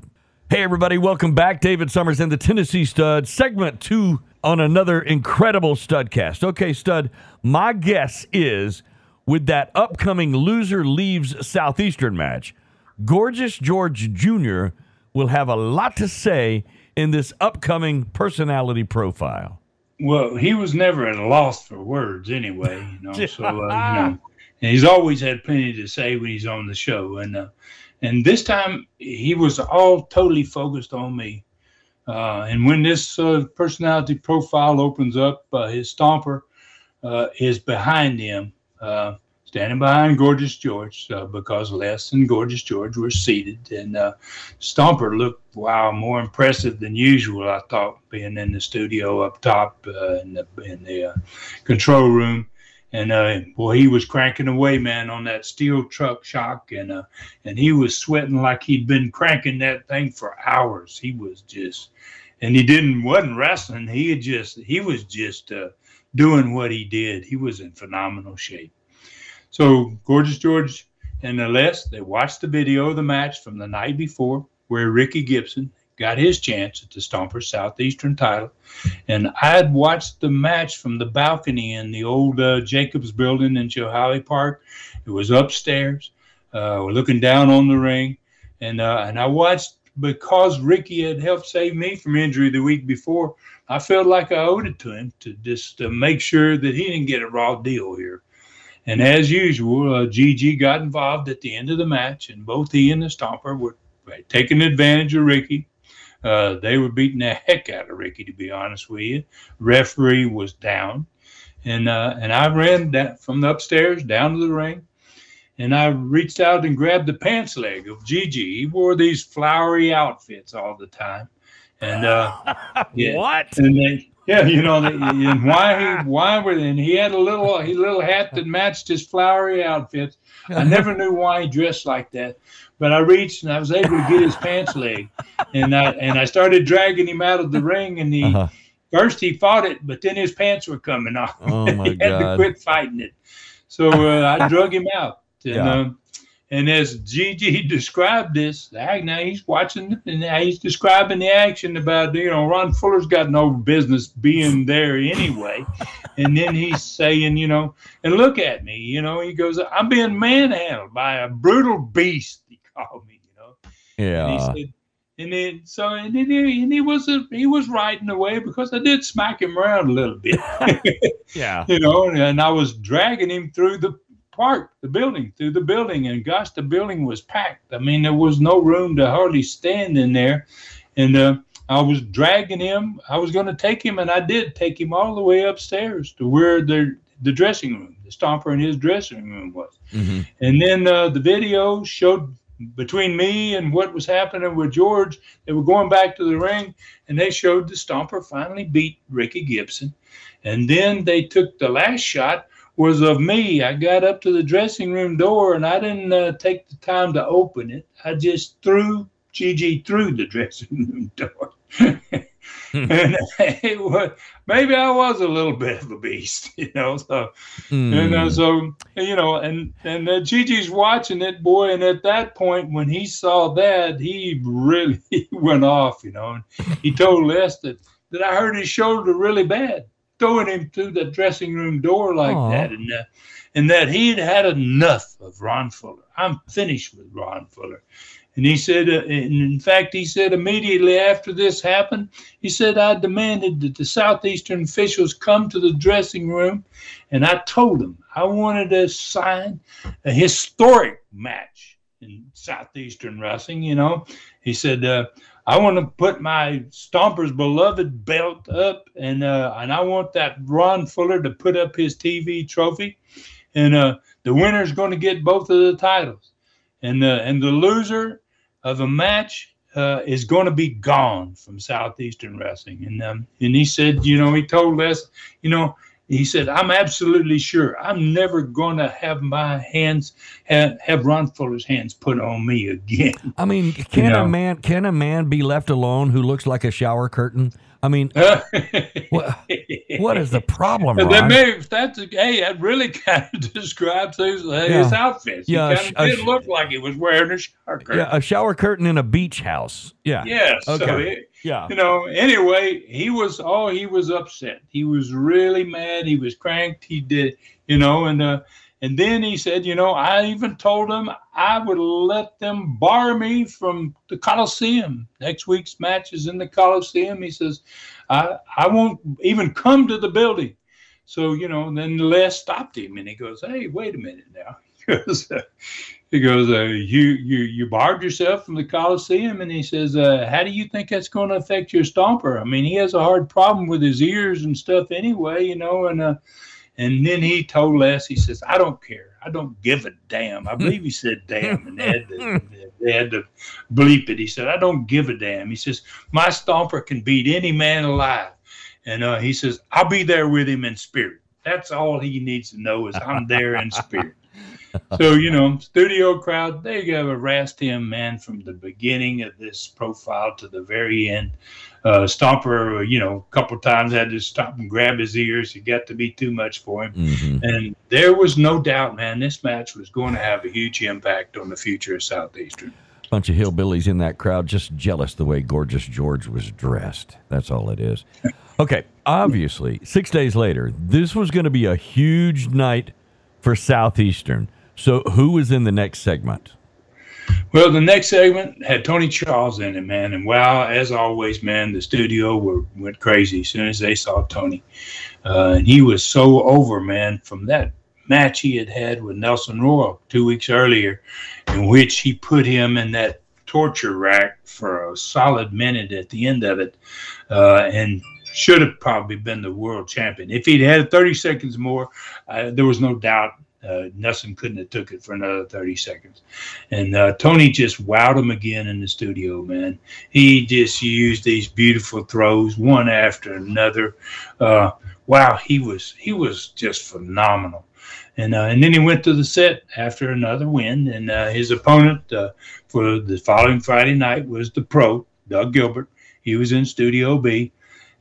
Hey, everybody, welcome back. David Summers and the Tennessee Stud, segment two on another incredible Studcast. Okay, Stud, my guess is with that upcoming loser leaves Southeastern match, Gorgeous George Jr will have a lot to say in this upcoming personality profile. Well, he was never at a loss for words anyway, you know. so uh, you know, and he's always had plenty to say when he's on the show, and uh, and this time he was all totally focused on me. Uh, and when this uh, personality profile opens up, uh, his stomper uh, is behind him. Standing behind Gorgeous George uh, because Les and Gorgeous George were seated. And uh, Stomper looked, wow, more impressive than usual, I thought, being in the studio up top uh, in the, in the uh, control room. And uh, boy, he was cranking away, man, on that steel truck shock, and uh, and he was sweating like he'd been cranking that thing for hours. He was just, and he didn't wasn't wrestling. He had just he was just doing what he did. He was in phenomenal shape. So Gorgeous George and Les, they watched the video of the match from the night before where Ricky Gibson got his chance at the Stomper Southeastern title. And I had watched the match from the balcony in the old uh, Jacobs building in Chilhowee Park. It was upstairs. Uh, we're looking down on the ring. And, uh, and I watched because Ricky had helped save me from injury the week before. I felt like I owed it to him to just to make sure that he didn't get a raw deal here. And as usual, uh, Gigi got involved at the end of the match, and both he and the Stomper were taking advantage of Ricky. Uh, they were beating the heck out of Ricky, to be honest with you. Referee was down, and uh, and I ran down from the upstairs down to the ring, and I reached out and grabbed the pants leg of Gigi. He wore these flowery outfits all the time, and uh, yeah, what? And they yeah, you know, and why he why were and he had a little he little hat that matched his flowery outfit. I never knew why he dressed like that, but I reached and I was able to get his pants leg, and I and I started dragging him out of the ring, and he uh-huh. first he fought it, but then his pants were coming off. Oh my he had God. to quit fighting it, so uh, I drug him out. And, yeah. um, and as Gigi described this, now he's watching and he's describing the action about, you know, Ron Fuller's got no business being there anyway. and then he's saying, you know, and look at me, you know, he goes, I'm being manhandled by a brutal beast, he called me, you know. Yeah. And he said, and then so and then he, and he was a, he was right in a way because I did smack him around a little bit. yeah. You know, and I was dragging him through the park, the building, through the building, and gosh, the building was packed. I mean, there was no room to hardly stand in there, and uh, I was dragging him. I was going to take him, and I did take him all the way upstairs to where the the dressing room, the stomper in his dressing room was. Mm-hmm. And then uh, the video showed between me and what was happening with George, they were going back to the ring, and they showed the stomper finally beat Ricky Gibson. And then they took the last shot was of me. I got up to the dressing room door and I didn't uh, take the time to open it. I just threw Gigi through the dressing room door. and it was, maybe I was a little bit of a beast, you know. So, mm. and uh, so you know, and and uh, Gigi's watching it, boy. And at that point, when he saw that, he really went off, you know. And he told Les that that I hurt his shoulder really bad throwing him through the dressing room door like Aww. that, and uh, and that he had had enough of Ron Fuller. I'm finished with Ron Fuller. And he said, uh, in fact, he said immediately after this happened, he said, I demanded that the Southeastern officials come to the dressing room, and I told them I wanted to sign a historic match in Southeastern wrestling. You know, he said, uh, I want to put my Stomper's beloved belt up, and uh, and I want that Ron Fuller to put up his TV trophy, and uh, the winner's going to get both of the titles, and the and the loser of a match uh, is going to be gone from Southeastern Wrestling. And um, and he said, you know, he told us, you know, he said, I'm absolutely sure I'm never going to have my hands, have, have Ron Fuller's hands put on me again. I mean, can you know? a man, can a man be left alone who looks like a shower curtain? I mean, what, what is the problem? Ron? May, that's hey, that really kind of describes his, uh, yeah. his outfit. Yeah, he kind of did look like he was wearing a shower curtain. Yeah, a shower curtain in a beach house. Yeah. Yes. Okay. So it, yeah. You know. Anyway, he was. Oh, he was upset. He was really mad. He was cranked. He did. You know, and uh, and then he said, you know, I even told him I would let them bar me from the Coliseum. Next week's match is in the Coliseum. He says, I, I won't even come to the building. So, you know, then Les stopped him and he goes, Hey, wait a minute now. he goes uh, you, you, you barred yourself from the Coliseum. And he says, uh, How do you think that's going to affect your stomper? I mean, he has a hard problem with his ears and stuff anyway, you know, and, uh, And then he told Les, he says, I don't care. I don't give a damn. I believe he said damn, and they had, to, they had to bleep it. He said, I don't give a damn. He says, My stomper can beat any man alive. And uh, he says, I'll be there with him in spirit. That's all he needs to know is I'm there in spirit. So you know, studio crowd, they have harassed him, man, from the beginning of this profile to the very end. Uh, Stomper, you know, a couple times had to stop and grab his ears. It got to be too much for him, mm-hmm. and there was no doubt, man, this match was going to have a huge impact on the future of Southeastern. Bunch of hillbillies in that crowd, just jealous the way Gorgeous George was dressed. That's all it is. Okay, obviously, six days later, this was going to be a huge night for Southeastern. So, who was in the next segment? Well, the next segment had Tony Charles in it, man. And wow, as always, man, the studio were, went crazy as soon as they saw Tony. Uh, and he was so over, man, from that match he had had with Nelson Royal two weeks earlier, in which he put him in that torture rack for a solid minute at the end of it, uh, and should have probably been the world champion. If he'd had 30 seconds more, uh, there was no doubt uh, Nelson couldn't have took it for another 30 seconds. And uh, Tony just wowed him again in the studio, man. He just used these beautiful throws one after another. Uh, wow, he was he was just phenomenal. And uh, and then he went to the set after another win. And uh, his opponent uh, for the following Friday night was the pro Doug Gilbert. He was in Studio B,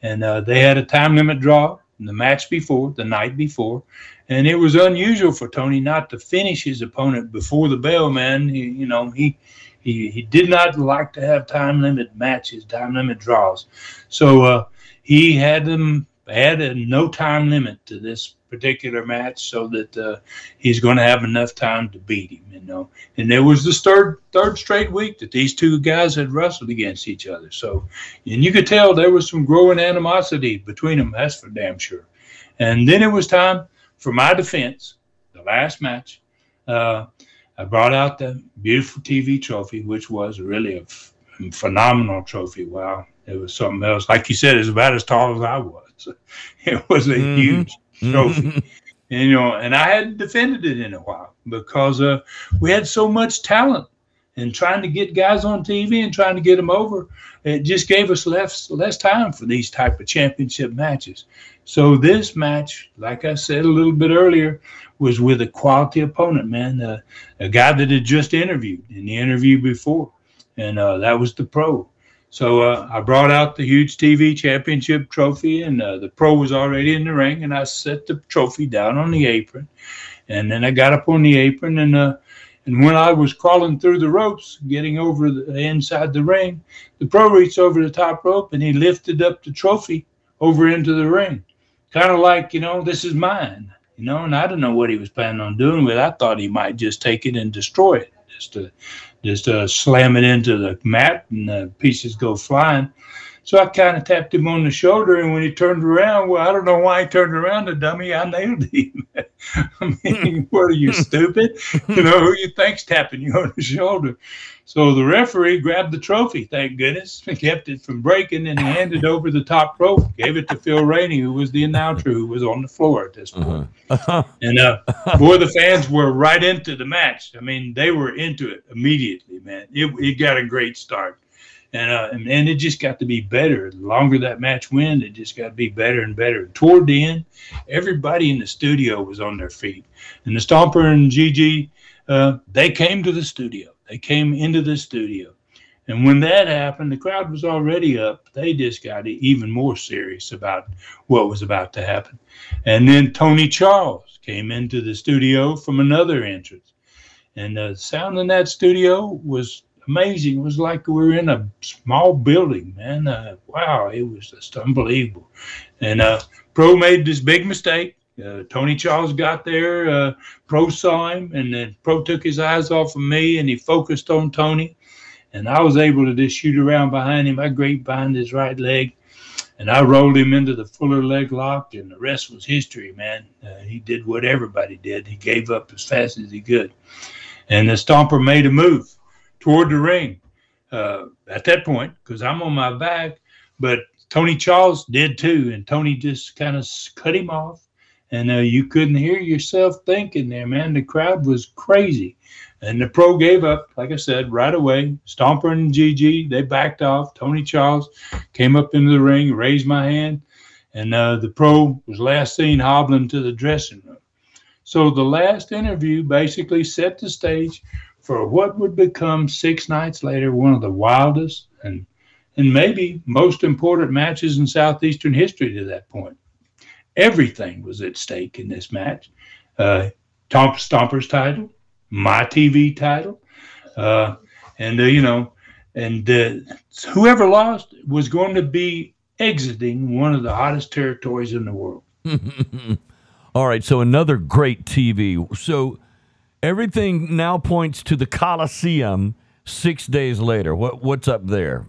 and they had a time limit draw the match before, the night before, and it was unusual for Tony not to finish his opponent before the bell. Man, he, you know he. He, he did not like to have time limit matches, time limit draws. So uh, he had them had a no time limit to this particular match so that uh, he's going to have enough time to beat him, you know. And there was this third third straight week that these two guys had wrestled against each other. So, and you could tell there was some growing animosity between them. That's for damn sure. And then it was time for my defense, the last match, uh, I brought out the beautiful TV trophy, which was really a f- phenomenal trophy. Wow, it was something else. Like you said, it's about as tall as I was. It was a mm-hmm. huge trophy. Mm-hmm. And, you know, and I hadn't defended it in a while because uh, we had so much talent and trying to get guys on TV and trying to get them over. It just gave us less less time for these type of championship matches. So this match, like I said a little bit earlier, was with a quality opponent, man, uh, a guy that had just interviewed in the interview before, and uh, that was the pro. So uh, I brought out the huge TV championship trophy, and uh, the pro was already in the ring, and I set the trophy down on the apron, and then I got up on the apron, and uh, and when I was crawling through the ropes, getting over the inside the ring, the pro reached over the top rope and he lifted up the trophy over into the ring kind of like, you know, this is mine, you know, and I didn't know what he was planning on doing with it. I thought he might just take it and destroy it, just to just uh, slam it into the mat and the pieces go flying. So I kind of tapped him on the shoulder, and when he turned around, well, I don't know why he turned around, the dummy, I nailed him. I mean, what are you stupid? You know, who you think's tapping you on the shoulder? So the referee grabbed the trophy, thank goodness, kept it from breaking, and he handed over the top rope, gave it to Phil Rainey, who was the announcer, who was on the floor at this point. Uh-huh. and uh, boy, the fans were right into the match. I mean, they were into it immediately, man. It, it got a great start and uh, and, and it just got to be better. The longer that match went, it just got to be better and better. Toward the end, everybody in the studio was on their feet, and the Stomper and Gigi, uh, they came to the studio. They came into the studio, and when that happened, the crowd was already up. They just got even more serious about what was about to happen. And then Tony Charles came into the studio from another entrance, and the sound in that studio was amazing. It was like we were in a small building, man. Uh, wow, it was just unbelievable. And uh, Pro made this big mistake. Uh, Tony Charles got there. Uh, Pro saw him, and then Pro took his eyes off of me, and he focused on Tony. And I was able to just shoot around behind him. I graped behind his right leg, and I rolled him into the Fuller leg lock, and the rest was history, man. Uh, he did what everybody did. He gave up as fast as he could. And the Stomper made a move toward the ring uh, at that point because I'm on my back. But Tony Charles did too, and Tony just kind of cut him off and uh, you couldn't hear yourself thinking there, man. The crowd was crazy. And the pro gave up, like I said, right away. Stomper and Gigi, they backed off. Tony Charles came up into the ring, raised my hand, and uh, the pro was last seen hobbling to the dressing room. So the last interview basically set the stage for what would become six nights later one of the wildest and and maybe most important matches in southeastern history to that point. Everything was at stake in this match. Uh, Tom Stomper's title, my TV title, uh, and uh, you know, and uh, whoever lost was going to be exiting one of the hottest territories in the world. All right, so another great TV. So everything now points to the Coliseum six days later. What what's up there?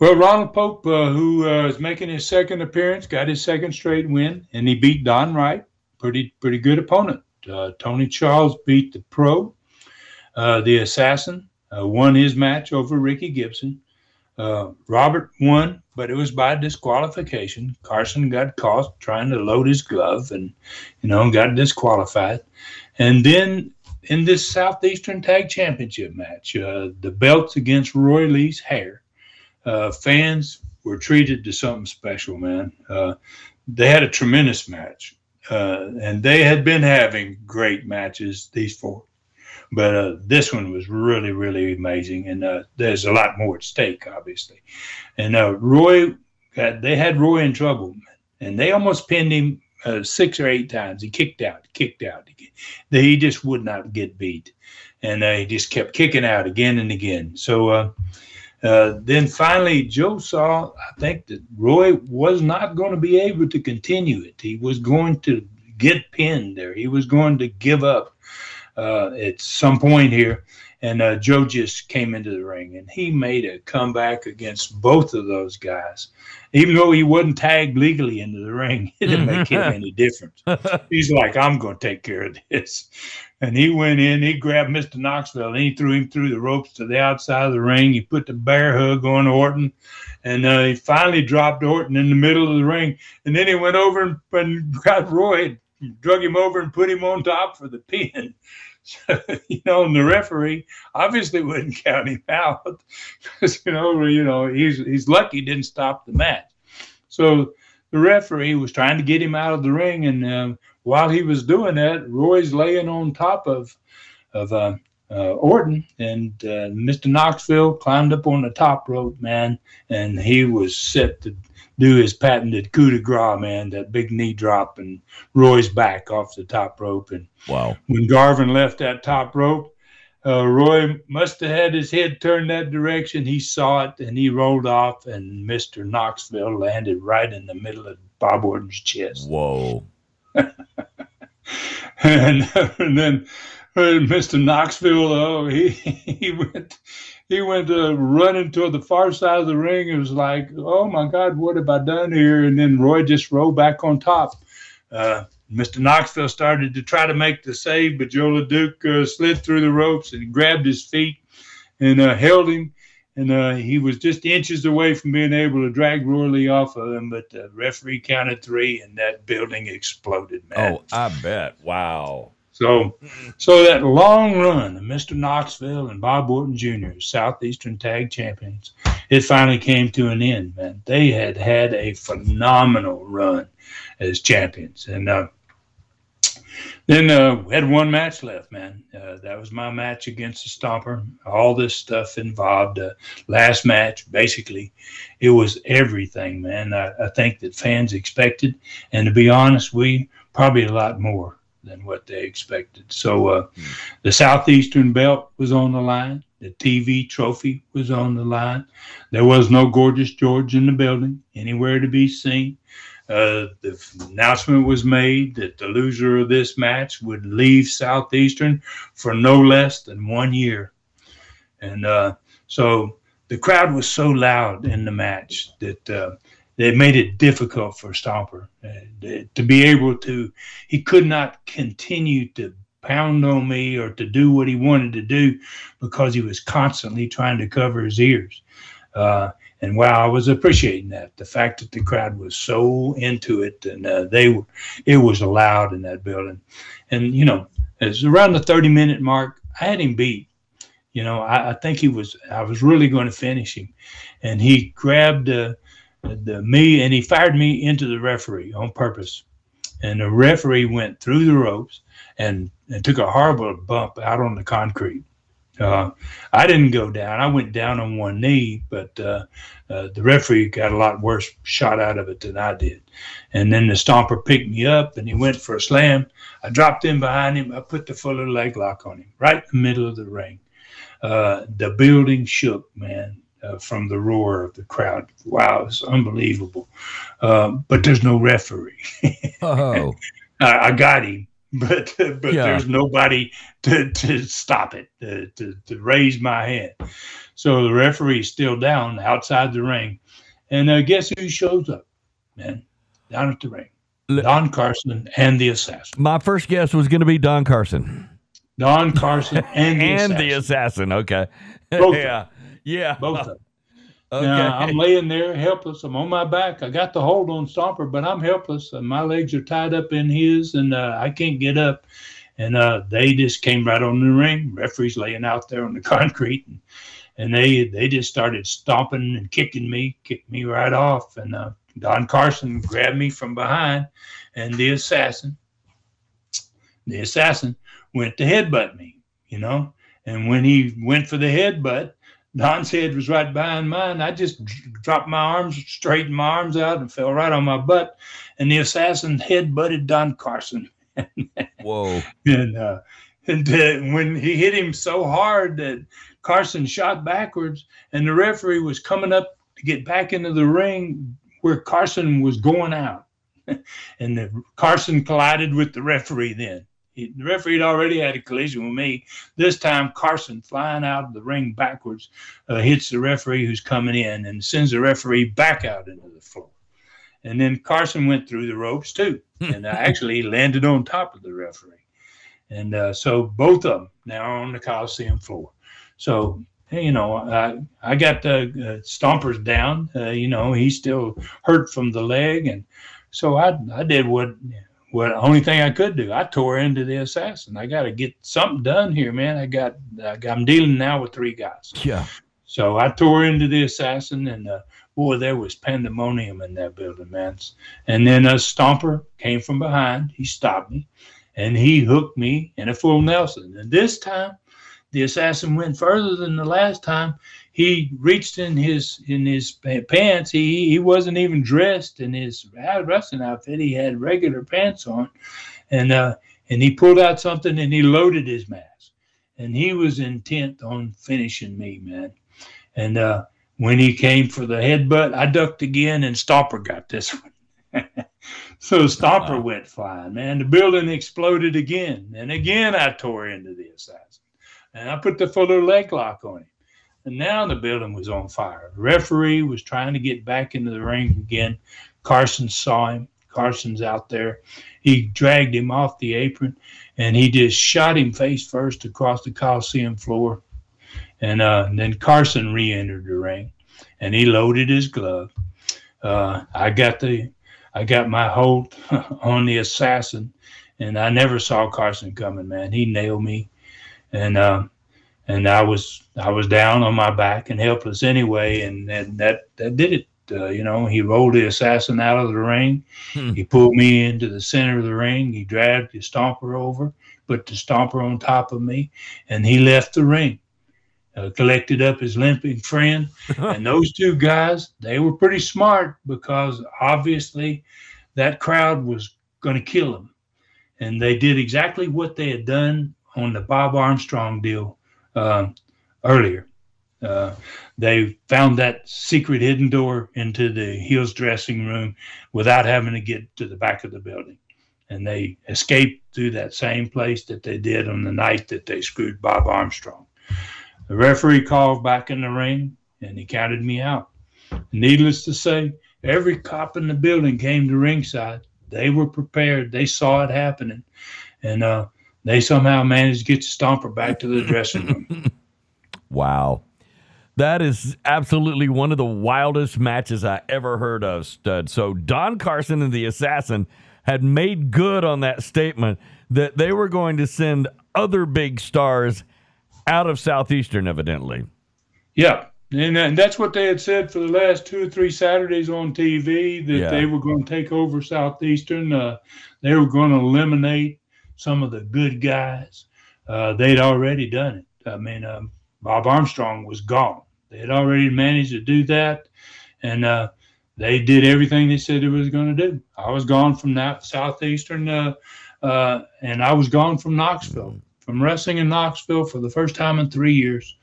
Well, Ronald Pope, uh, who uh, is making his second appearance, got his second straight win, and he beat Don Wright. Pretty pretty good opponent. Uh, Tony Charles beat the pro. Uh, the Assassin uh, won his match over Ricky Gibson. Uh, Robert won, but it was by disqualification. Carson got caught trying to load his glove and, you know, got disqualified. And then in this Southeastern Tag Championship match, uh, the belts against Roy Lee's hair, uh, fans were treated to something special, man. Uh, they had a tremendous match, uh, and they had been having great matches, these four. But uh, this one was really, really amazing, and uh, there's a lot more at stake, obviously. And Roy, got, they had Roy in trouble, and they almost pinned him uh, six or eight times. He kicked out, kicked out. He just would not get beat, and uh, he just kept kicking out again and again. So uh, then finally, Joe saw, I think, that Roy was not going to be able to continue it. He was going to get pinned there. He was going to give up uh, at some point here. And uh, Joe just came into the ring and he made a comeback against both of those guys. Even though he wasn't tagged legally into the ring, it didn't make him any difference. He's like, I'm going to take care of this. And he went in, he grabbed Mr. Knoxville and he threw him through the ropes to the outside of the ring. He put the bear hug on Orton. And uh, he finally dropped Orton in the middle of the ring. And then he went over and, and got Roy drug him over and put him on top for the pin. So, you know, and the referee obviously wouldn't count him out because you know, you know, he's he's lucky he didn't stop the match. So the referee was trying to get him out of the ring, and uh, while he was doing that, Roy's laying on top of of uh, Orton, and uh, Mr. Knoxville climbed up on the top rope, man, and he was set to do his patented coup de grace, man, that big knee drop and Roy's back off the top rope. And wow, when Garvin left that top rope, uh, Roy must have had his head turned that direction. He saw it and he rolled off, and Mister Knoxville landed right in the middle of Bob Orton's chest. Whoa! and, and then uh, Mister Knoxville, oh, he he went he went uh, running toward the far side of the ring. It was like, oh my God, what have I done here? And then Roy just rolled back on top. Uh, Mr. Knoxville started to try to make the save, but Joe LeDuc uh, slid through the ropes and grabbed his feet and uh, held him. And uh, he was just inches away from being able to drag Roy Lee off of him, but the referee counted three, and that building exploded, man. Oh, I bet. Wow. So, so that long run of Mr. Knoxville and Bob Orton Jr., Southeastern Tag Champions, it finally came to an end, man. They had had a phenomenal run as champions. And uh, then uh, we had one match left, man. Uh, that was my match against the Stomper. All this stuff involved. Uh, last match, basically, it was everything, man. I, I think that fans expected. And to be honest, we probably a lot more than what they expected. So uh, the Southeastern belt was on the line. The TV trophy was on the line. There was no Gorgeous George in the building, anywhere to be seen. Uh, the announcement was made that the loser of this match would leave Southeastern for no less than one year. And uh, so the crowd was so loud in the match that it made it difficult for Stomper uh, to be able to. He could not continue to pound on me or to do what he wanted to do because he was constantly trying to cover his ears. Uh, and wow, I was appreciating that. The fact that the crowd was so into it, and uh, they were, it was loud in that building. And you know, it's around the thirty minute mark. I had him beat. You know, I, I think he was. I was really going to finish him, and he grabbed uh, the me and he fired me into the referee on purpose. And the referee went through the ropes and, and took a horrible bump out on the concrete. Uh, I didn't go down. I went down on one knee, but uh, uh, the referee got a lot worse shot out of it than I did. And then the stomper picked me up and he went for a slam. I dropped in behind him. I put the fuller leg lock on him right in the middle of the ring. Uh, the building shook, man uh, from the roar of the crowd. Wow, it's unbelievable. Um, but there's no referee. oh, I, I, got him, but but yeah. there's nobody to, to stop it, to, to, to raise my hand. So the referee's still down outside the ring. And uh, guess who shows up, man? Down at the ring. Don Carson and the assassin. My first guess was going to be Don Carson. Don Carson and the and assassin. the assassin. Okay. Both yeah. Yeah. Both of them. Okay. Now, I'm laying there helpless. I'm on my back. I got the hold on Stomper, but I'm helpless. And my legs are tied up in his, and uh, I can't get up. And uh, they just came right on the ring. Referee's laying out there on the concrete, and, and they they just started stomping and kicking me, kicked me right off. And uh, Don Carson grabbed me from behind, and the assassin, the assassin, went to headbutt me. You know, and when he went for the headbutt, Don's head was right behind mine. I just dropped my arms, straightened my arms out, and fell right on my butt. And the assassin head butted Don Carson. Whoa! and uh, and uh, when he hit him so hard that Carson shot backwards, and the referee was coming up to get back into the ring where Carson was going out, and the, Carson collided with the referee then the referee had already had a collision with me. This time, Carson flying out of the ring backwards uh, hits the referee who's coming in and sends the referee back out into the floor. And then Carson went through the ropes too, and uh, actually landed on top of the referee. And uh, so both of them now on the Coliseum floor. So you know, I I got the uh, stompers down. Uh, you know, he's still hurt from the leg, and so I I did what well, the only thing I could do, I tore into the assassin. I got to get something done here, man. I got, I got, I'm dealing now with three guys. Yeah. So I tore into the assassin, and uh, boy, there was pandemonium in that building, man. And then a stomper came from behind. He stopped me, and he hooked me in a full Nelson. And this time, the assassin went further than the last time he reached in his in his pants. He he wasn't even dressed in his wrestling outfit. He had regular pants on, and uh, and he pulled out something and he loaded his mask, and he was intent on finishing me, man. And uh, when he came for the headbutt, I ducked again, and Stomper got this one. so Stomper wow. went flying, man. The building exploded again, and again I tore into the assassin, and I put the fuller leg lock on him and now the building was on fire. The referee was trying to get back into the ring again. Carson saw him. Carson's out there. He dragged him off the apron and he just shot him face first across the Coliseum floor. And, uh, and then Carson re entered the ring and he loaded his glove. Uh, I got the I got my hold on the assassin, and I never saw Carson coming. Man, he nailed me, and uh, and I was I was down on my back and helpless anyway, and, and that that did it. Uh, you know, he rolled the assassin out of the ring. Hmm. He pulled me into the center of the ring. He dragged the stomper over, put the stomper on top of me, and he left the ring. Uh, collected up his limping friend, and those two guys they were pretty smart because obviously that crowd was going to kill him, and they did exactly what they had done on the Bob Armstrong deal uh, earlier. Uh, they found that secret hidden door into the Heels dressing room without having to get to the back of the building. And they escaped through that same place that they did on the night that they screwed Bob Armstrong. The referee called back in the ring and he counted me out. Needless to say, every cop in the building came to ringside. They were prepared. They saw it happening. And uh, they somehow managed to get the Stomper back to the dressing room. wow. That is absolutely one of the wildest matches I ever heard of, Stud. So Don Carson and the Assassin had made good on that statement that they were going to send other big stars out of Southeastern, evidently. Yeah. And, and that's what they had said for the last two or three Saturdays on TV that Yeah. they were going to take over Southeastern. Uh, they were going to eliminate some of the good guys. Uh, they'd already done it. I mean, um, Bob Armstrong was gone. They had already managed to do that, and uh, they did everything they said they was going to do. I was gone from that Southeastern, uh, uh, and I was gone from Knoxville, from wrestling in Knoxville for the first time in three years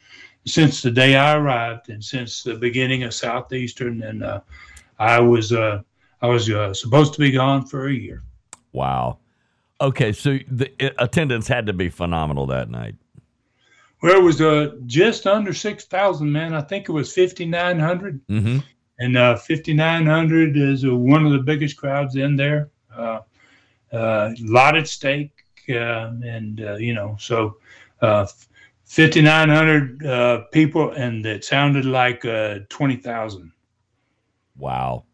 since the day I arrived and since the beginning of Southeastern, and uh, I was uh, I was uh, supposed to be gone for a year. Wow. Okay, so the attendance had to be phenomenal that night. Well, it was uh, just under six thousand, man. I think it was fifty nine hundred, Mm-hmm. and uh, fifty nine hundred is uh, one of the biggest crowds in there. Uh, uh, lot at stake, uh, and uh, you know, so uh, fifty nine hundred uh, people, and it sounded like uh, twenty thousand. Wow.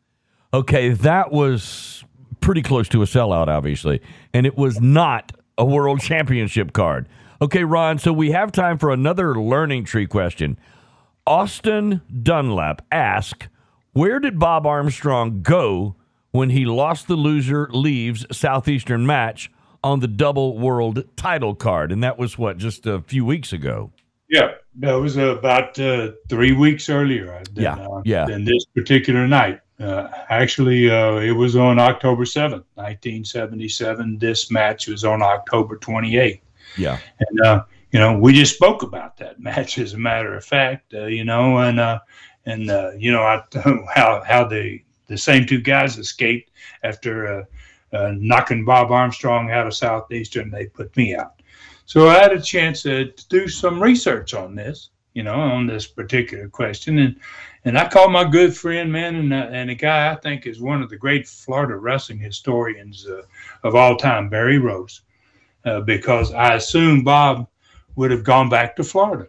Okay, that was pretty close to a sellout, obviously, and it was not a world championship card. Okay, Ron, so we have time for another learning tree question. Austin Dunlap asked, Where did Bob Armstrong go when he lost the loser leaves Southeastern match on the double world title card? And that was what, just a few weeks ago? Yeah, that was about uh, three weeks earlier uh, than, Yeah, uh, yeah. than this particular night. Uh, actually, uh, it was on October 7th, 1977. This match was on October 28th. Yeah. And, uh, you know, we just spoke about that match, as a matter of fact, uh, you know, and, uh, and uh, you know, I, how, how the, the same two guys escaped after uh, uh, knocking Bob Armstrong out of Southeastern. They put me out. So I had a chance uh, to do some research on this, you know, on this particular question, and and I called my good friend, man, and uh, and a guy I think is one of the great Florida wrestling historians uh, of all time, Barry Rose, uh, because I assumed Bob would have gone back to Florida,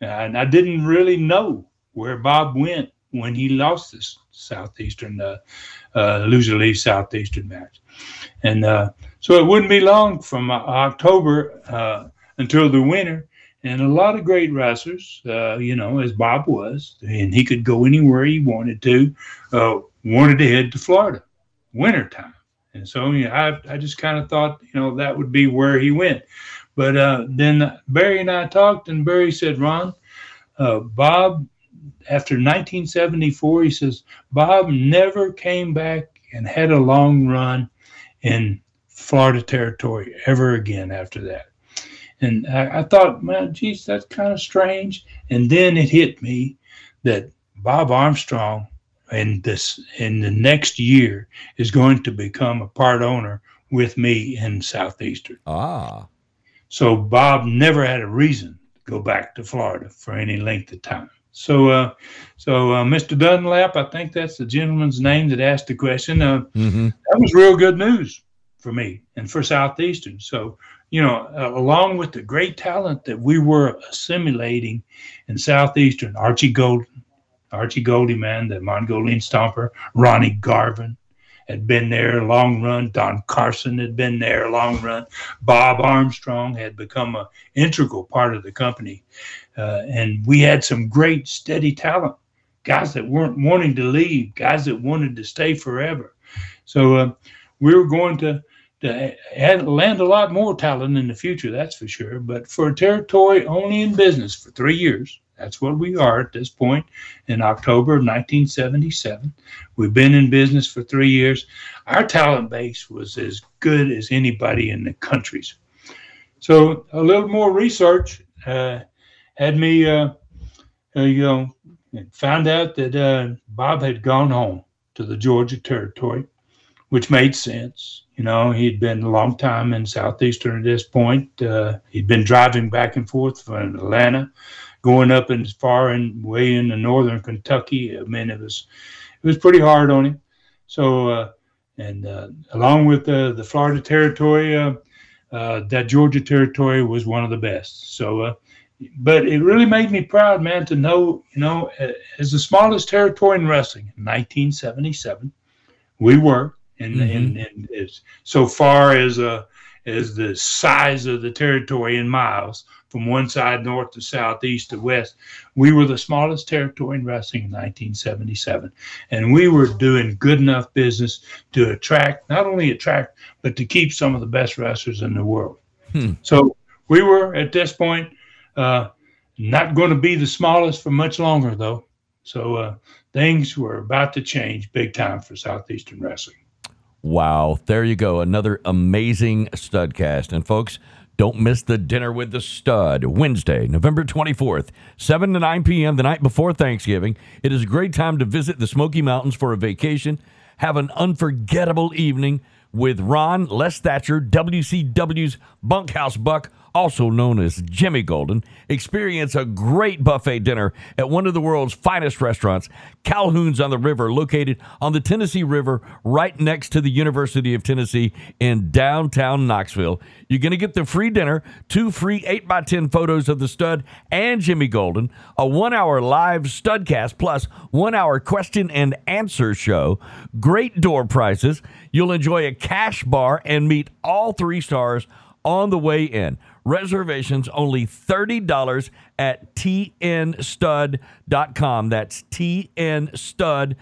and I didn't really know where Bob went when he lost this southeastern uh, uh, loser leave southeastern match, and. Uh, so it wouldn't be long from uh, October uh, until the winter. And a lot of great wrestlers, uh, you know, as Bob was, and he could go anywhere he wanted to, uh, wanted to head to Florida, wintertime. And so you know, I, I just kind of thought, you know, that would be where he went. But uh, then Barry and I talked, and Barry said, Ron, uh, Bob, after 1974, he says, Bob never came back and had a long run in Florida territory ever again after that. And I, I thought, man, geez, that's kind of strange. And then it hit me that Bob Armstrong in this in the next year is going to become a part owner with me in Southeastern. Ah. So Bob never had a reason to go back to Florida for any length of time. So, uh, so uh, Mr. Dunlap, I think that's the gentleman's name that asked the question. Uh, Mm-hmm. that was real good news for me and for Southeastern. So, you know, uh, along with the great talent that we were assimilating in Southeastern, Archie Golden, Archie Gouldie, man, the Mongolian stomper, Ronnie Garvin had been there a long run. Don Carson had been there a long run. Bob Armstrong had become an integral part of the company. Uh, and we had some great, steady talent, guys that weren't wanting to leave, guys that wanted to stay forever. So uh, we were going to, land a lot more talent in the future, that's for sure. But for a territory only in business for three years, that's what we are at this point in October of 1977. We've been in business for three years. Our talent base was as good as anybody in the countries. So a little more research uh, had me, uh, uh, you know, found out that uh, Bob had gone home to the Georgia territory, which made sense. You know, he'd been a long time in Southeastern at this point. Uh, he'd been driving back and forth from Atlanta, going up as far and way into northern Kentucky. I mean, it was it was pretty hard on him. So, uh, and uh, along with the the Florida territory, uh, uh, that Georgia territory was one of the best. So, uh, but it really made me proud, man, to know, you know, as the smallest territory in wrestling in 1977, we were, and mm-hmm. and, as so far as uh as the size of the territory in miles from one side north to south, east to west, we were the smallest territory in wrestling in 1977, and we were doing good enough business to attract, not only attract, but to keep some of the best wrestlers in the world. Hmm. So we were at this point uh, not going to be the smallest for much longer, though. So uh, things were about to change big time for Southeastern Wrestling. Wow. There you go. Another amazing studcast. And folks, don't miss the dinner with the stud Wednesday, November 24th, 7 to 9 p.m., the night before Thanksgiving. It is a great time to visit the Smoky Mountains for a vacation, have an unforgettable evening with Ron Les Thatcher, WCW's Bunkhouse Buck, also known as Jimmy Golden, experience a great buffet dinner at one of the world's finest restaurants, Calhoun's on the River, located on the Tennessee River right next to the University of Tennessee in downtown Knoxville. You're going to get the free dinner, two free 8x10 photos of the stud and Jimmy Golden, a one hour live studcast, plus one hour question and answer show, great door prices. You'll enjoy a cash bar and meet all three stars on the way in. Reservations only $30 at tnstud.com. That's tnstud.com.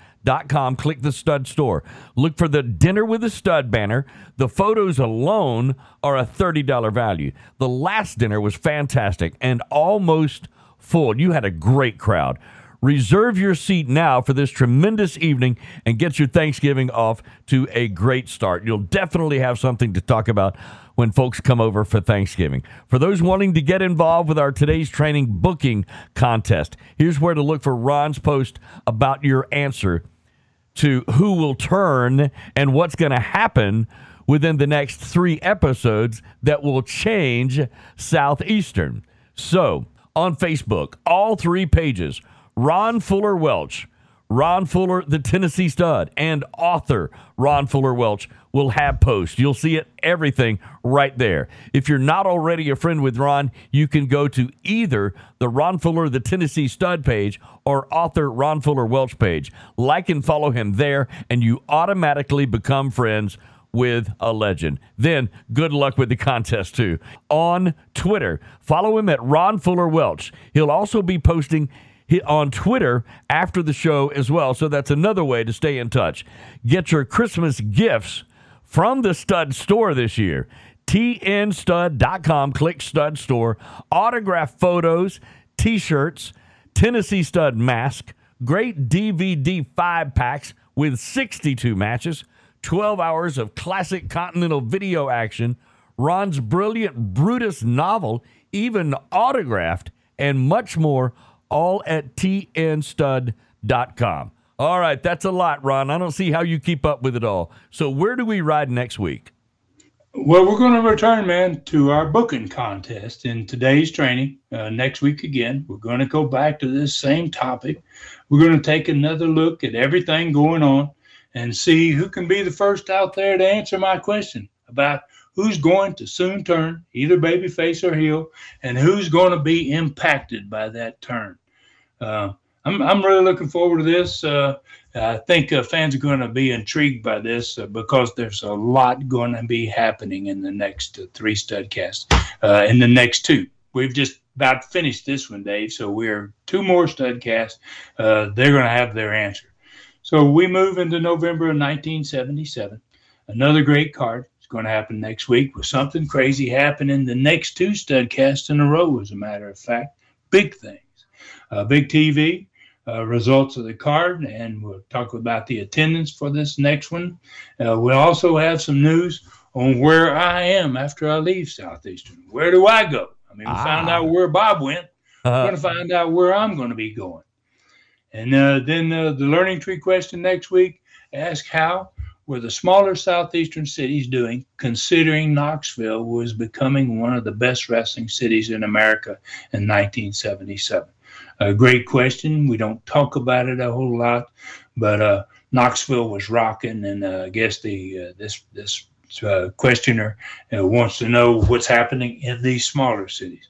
Click the stud store. Look for the Dinner with the Stud banner. The photos alone are a $30 value. The last dinner was fantastic and almost full. You had a great crowd. Reserve your seat now for this tremendous evening and get your Thanksgiving off to a great start. You'll definitely have something to talk about when folks come over for Thanksgiving. For those wanting to get involved with our today's training booking contest, here's where to look for Ron's post about your answer to who will turn and what's going to happen within the next three episodes that will change Southeastern. So, on Facebook, all three pages, Ron Fuller Welch, Ron Fuller, the Tennessee stud, and author Ron Fuller Welch will have posts. You'll see it everything right there. If you're not already a friend with Ron, you can go to either the Ron Fuller, the Tennessee stud page or author Ron Fuller Welch page. Like and follow him there, and you automatically become friends with a legend. Then good luck with the contest too. On Twitter, follow him at Ron Fuller Welch. He'll also be posting on Twitter after the show as well. So that's another way to stay in touch. Get your Christmas gifts from the stud store this year. TNStud.com, click stud store, autograph photos, t shirts, Tennessee stud mask, great DVD five packs with 62 matches, 12 hours of classic Continental video action, Ron's brilliant Brutus novel, even autographed, and much more all at tnstud.com. All right, that's a lot, Ron. I don't see how you keep up with it all. So, where do we ride next week? Well, we're going to return, man, to our booking contest in today's training. Uh, next week again, we're going to go back to this same topic. We're going to take another look at everything going on and see who can be the first out there to answer my question about who's going to soon turn, either babyface or heel, and who's going to be impacted by that turn. Uh, I'm, I'm really looking forward to this. Uh, I think uh, fans are going to be intrigued by this uh, because there's a lot going to be happening in the next uh, three studcasts. Uh, in the next two, we've just about finished this one, Dave. So we're two more studcasts. Uh, they're going to have their answer. So we move into November of 1977. Another great card is going to happen next week with something crazy happening the next two studcasts in a row, as a matter of fact. Big things. Uh, big TV, uh, results of the card, and we'll talk about the attendance for this next one. Uh, we'll also have some news on where I am after I leave Southeastern. Where do I go? I mean, we ah. found out where Bob went. Uh-huh. We're going to find out where I'm going to be going. And uh, then uh, the learning tree question next week ask how were the smaller southeastern cities doing, considering Knoxville was becoming one of the best wrestling cities in America in 1977? A great question. We don't talk about it a whole lot, but uh, Knoxville was rocking, and uh, I guess the uh, this this uh, questioner uh, wants to know what's happening in these smaller cities.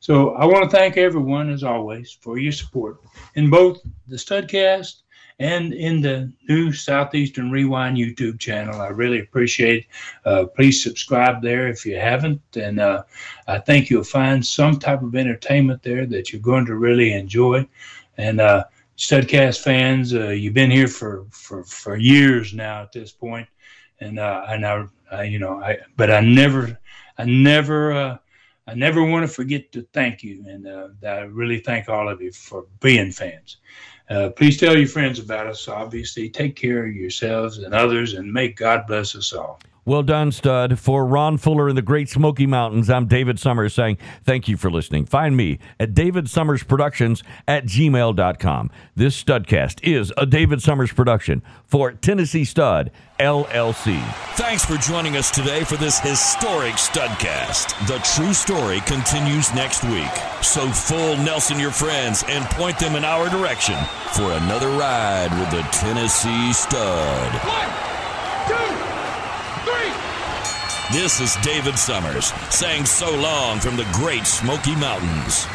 So I want to thank everyone, as always, for your support in both the Studcast and in the new Southeastern Rewind YouTube channel. I really appreciate it. Uh, please subscribe there if you haven't. And uh, I think you'll find some type of entertainment there that you're going to really enjoy. And uh, Studcast fans, uh, you've been here for, for, for years now at this point, and uh, and I, I, you know I but I never I never uh, I never want to forget to thank you, and I really thank all of you for being fans. Uh, please tell your friends about us. Obviously, take care of yourselves and others, and may God bless us all. Well done, stud. For Ron Fuller in the Great Smoky Mountains, I'm David Summers saying thank you for listening. Find me at David Summers Productions at gmail.com. This studcast is a David Summers production for Tennessee Stud LLC. Thanks for joining us today for this historic studcast. The true story continues next week. So full Nelson your friends and point them in our direction for another ride with the Tennessee Stud. One, two, three. This is David Summers saying so long from the Great Smoky Mountains.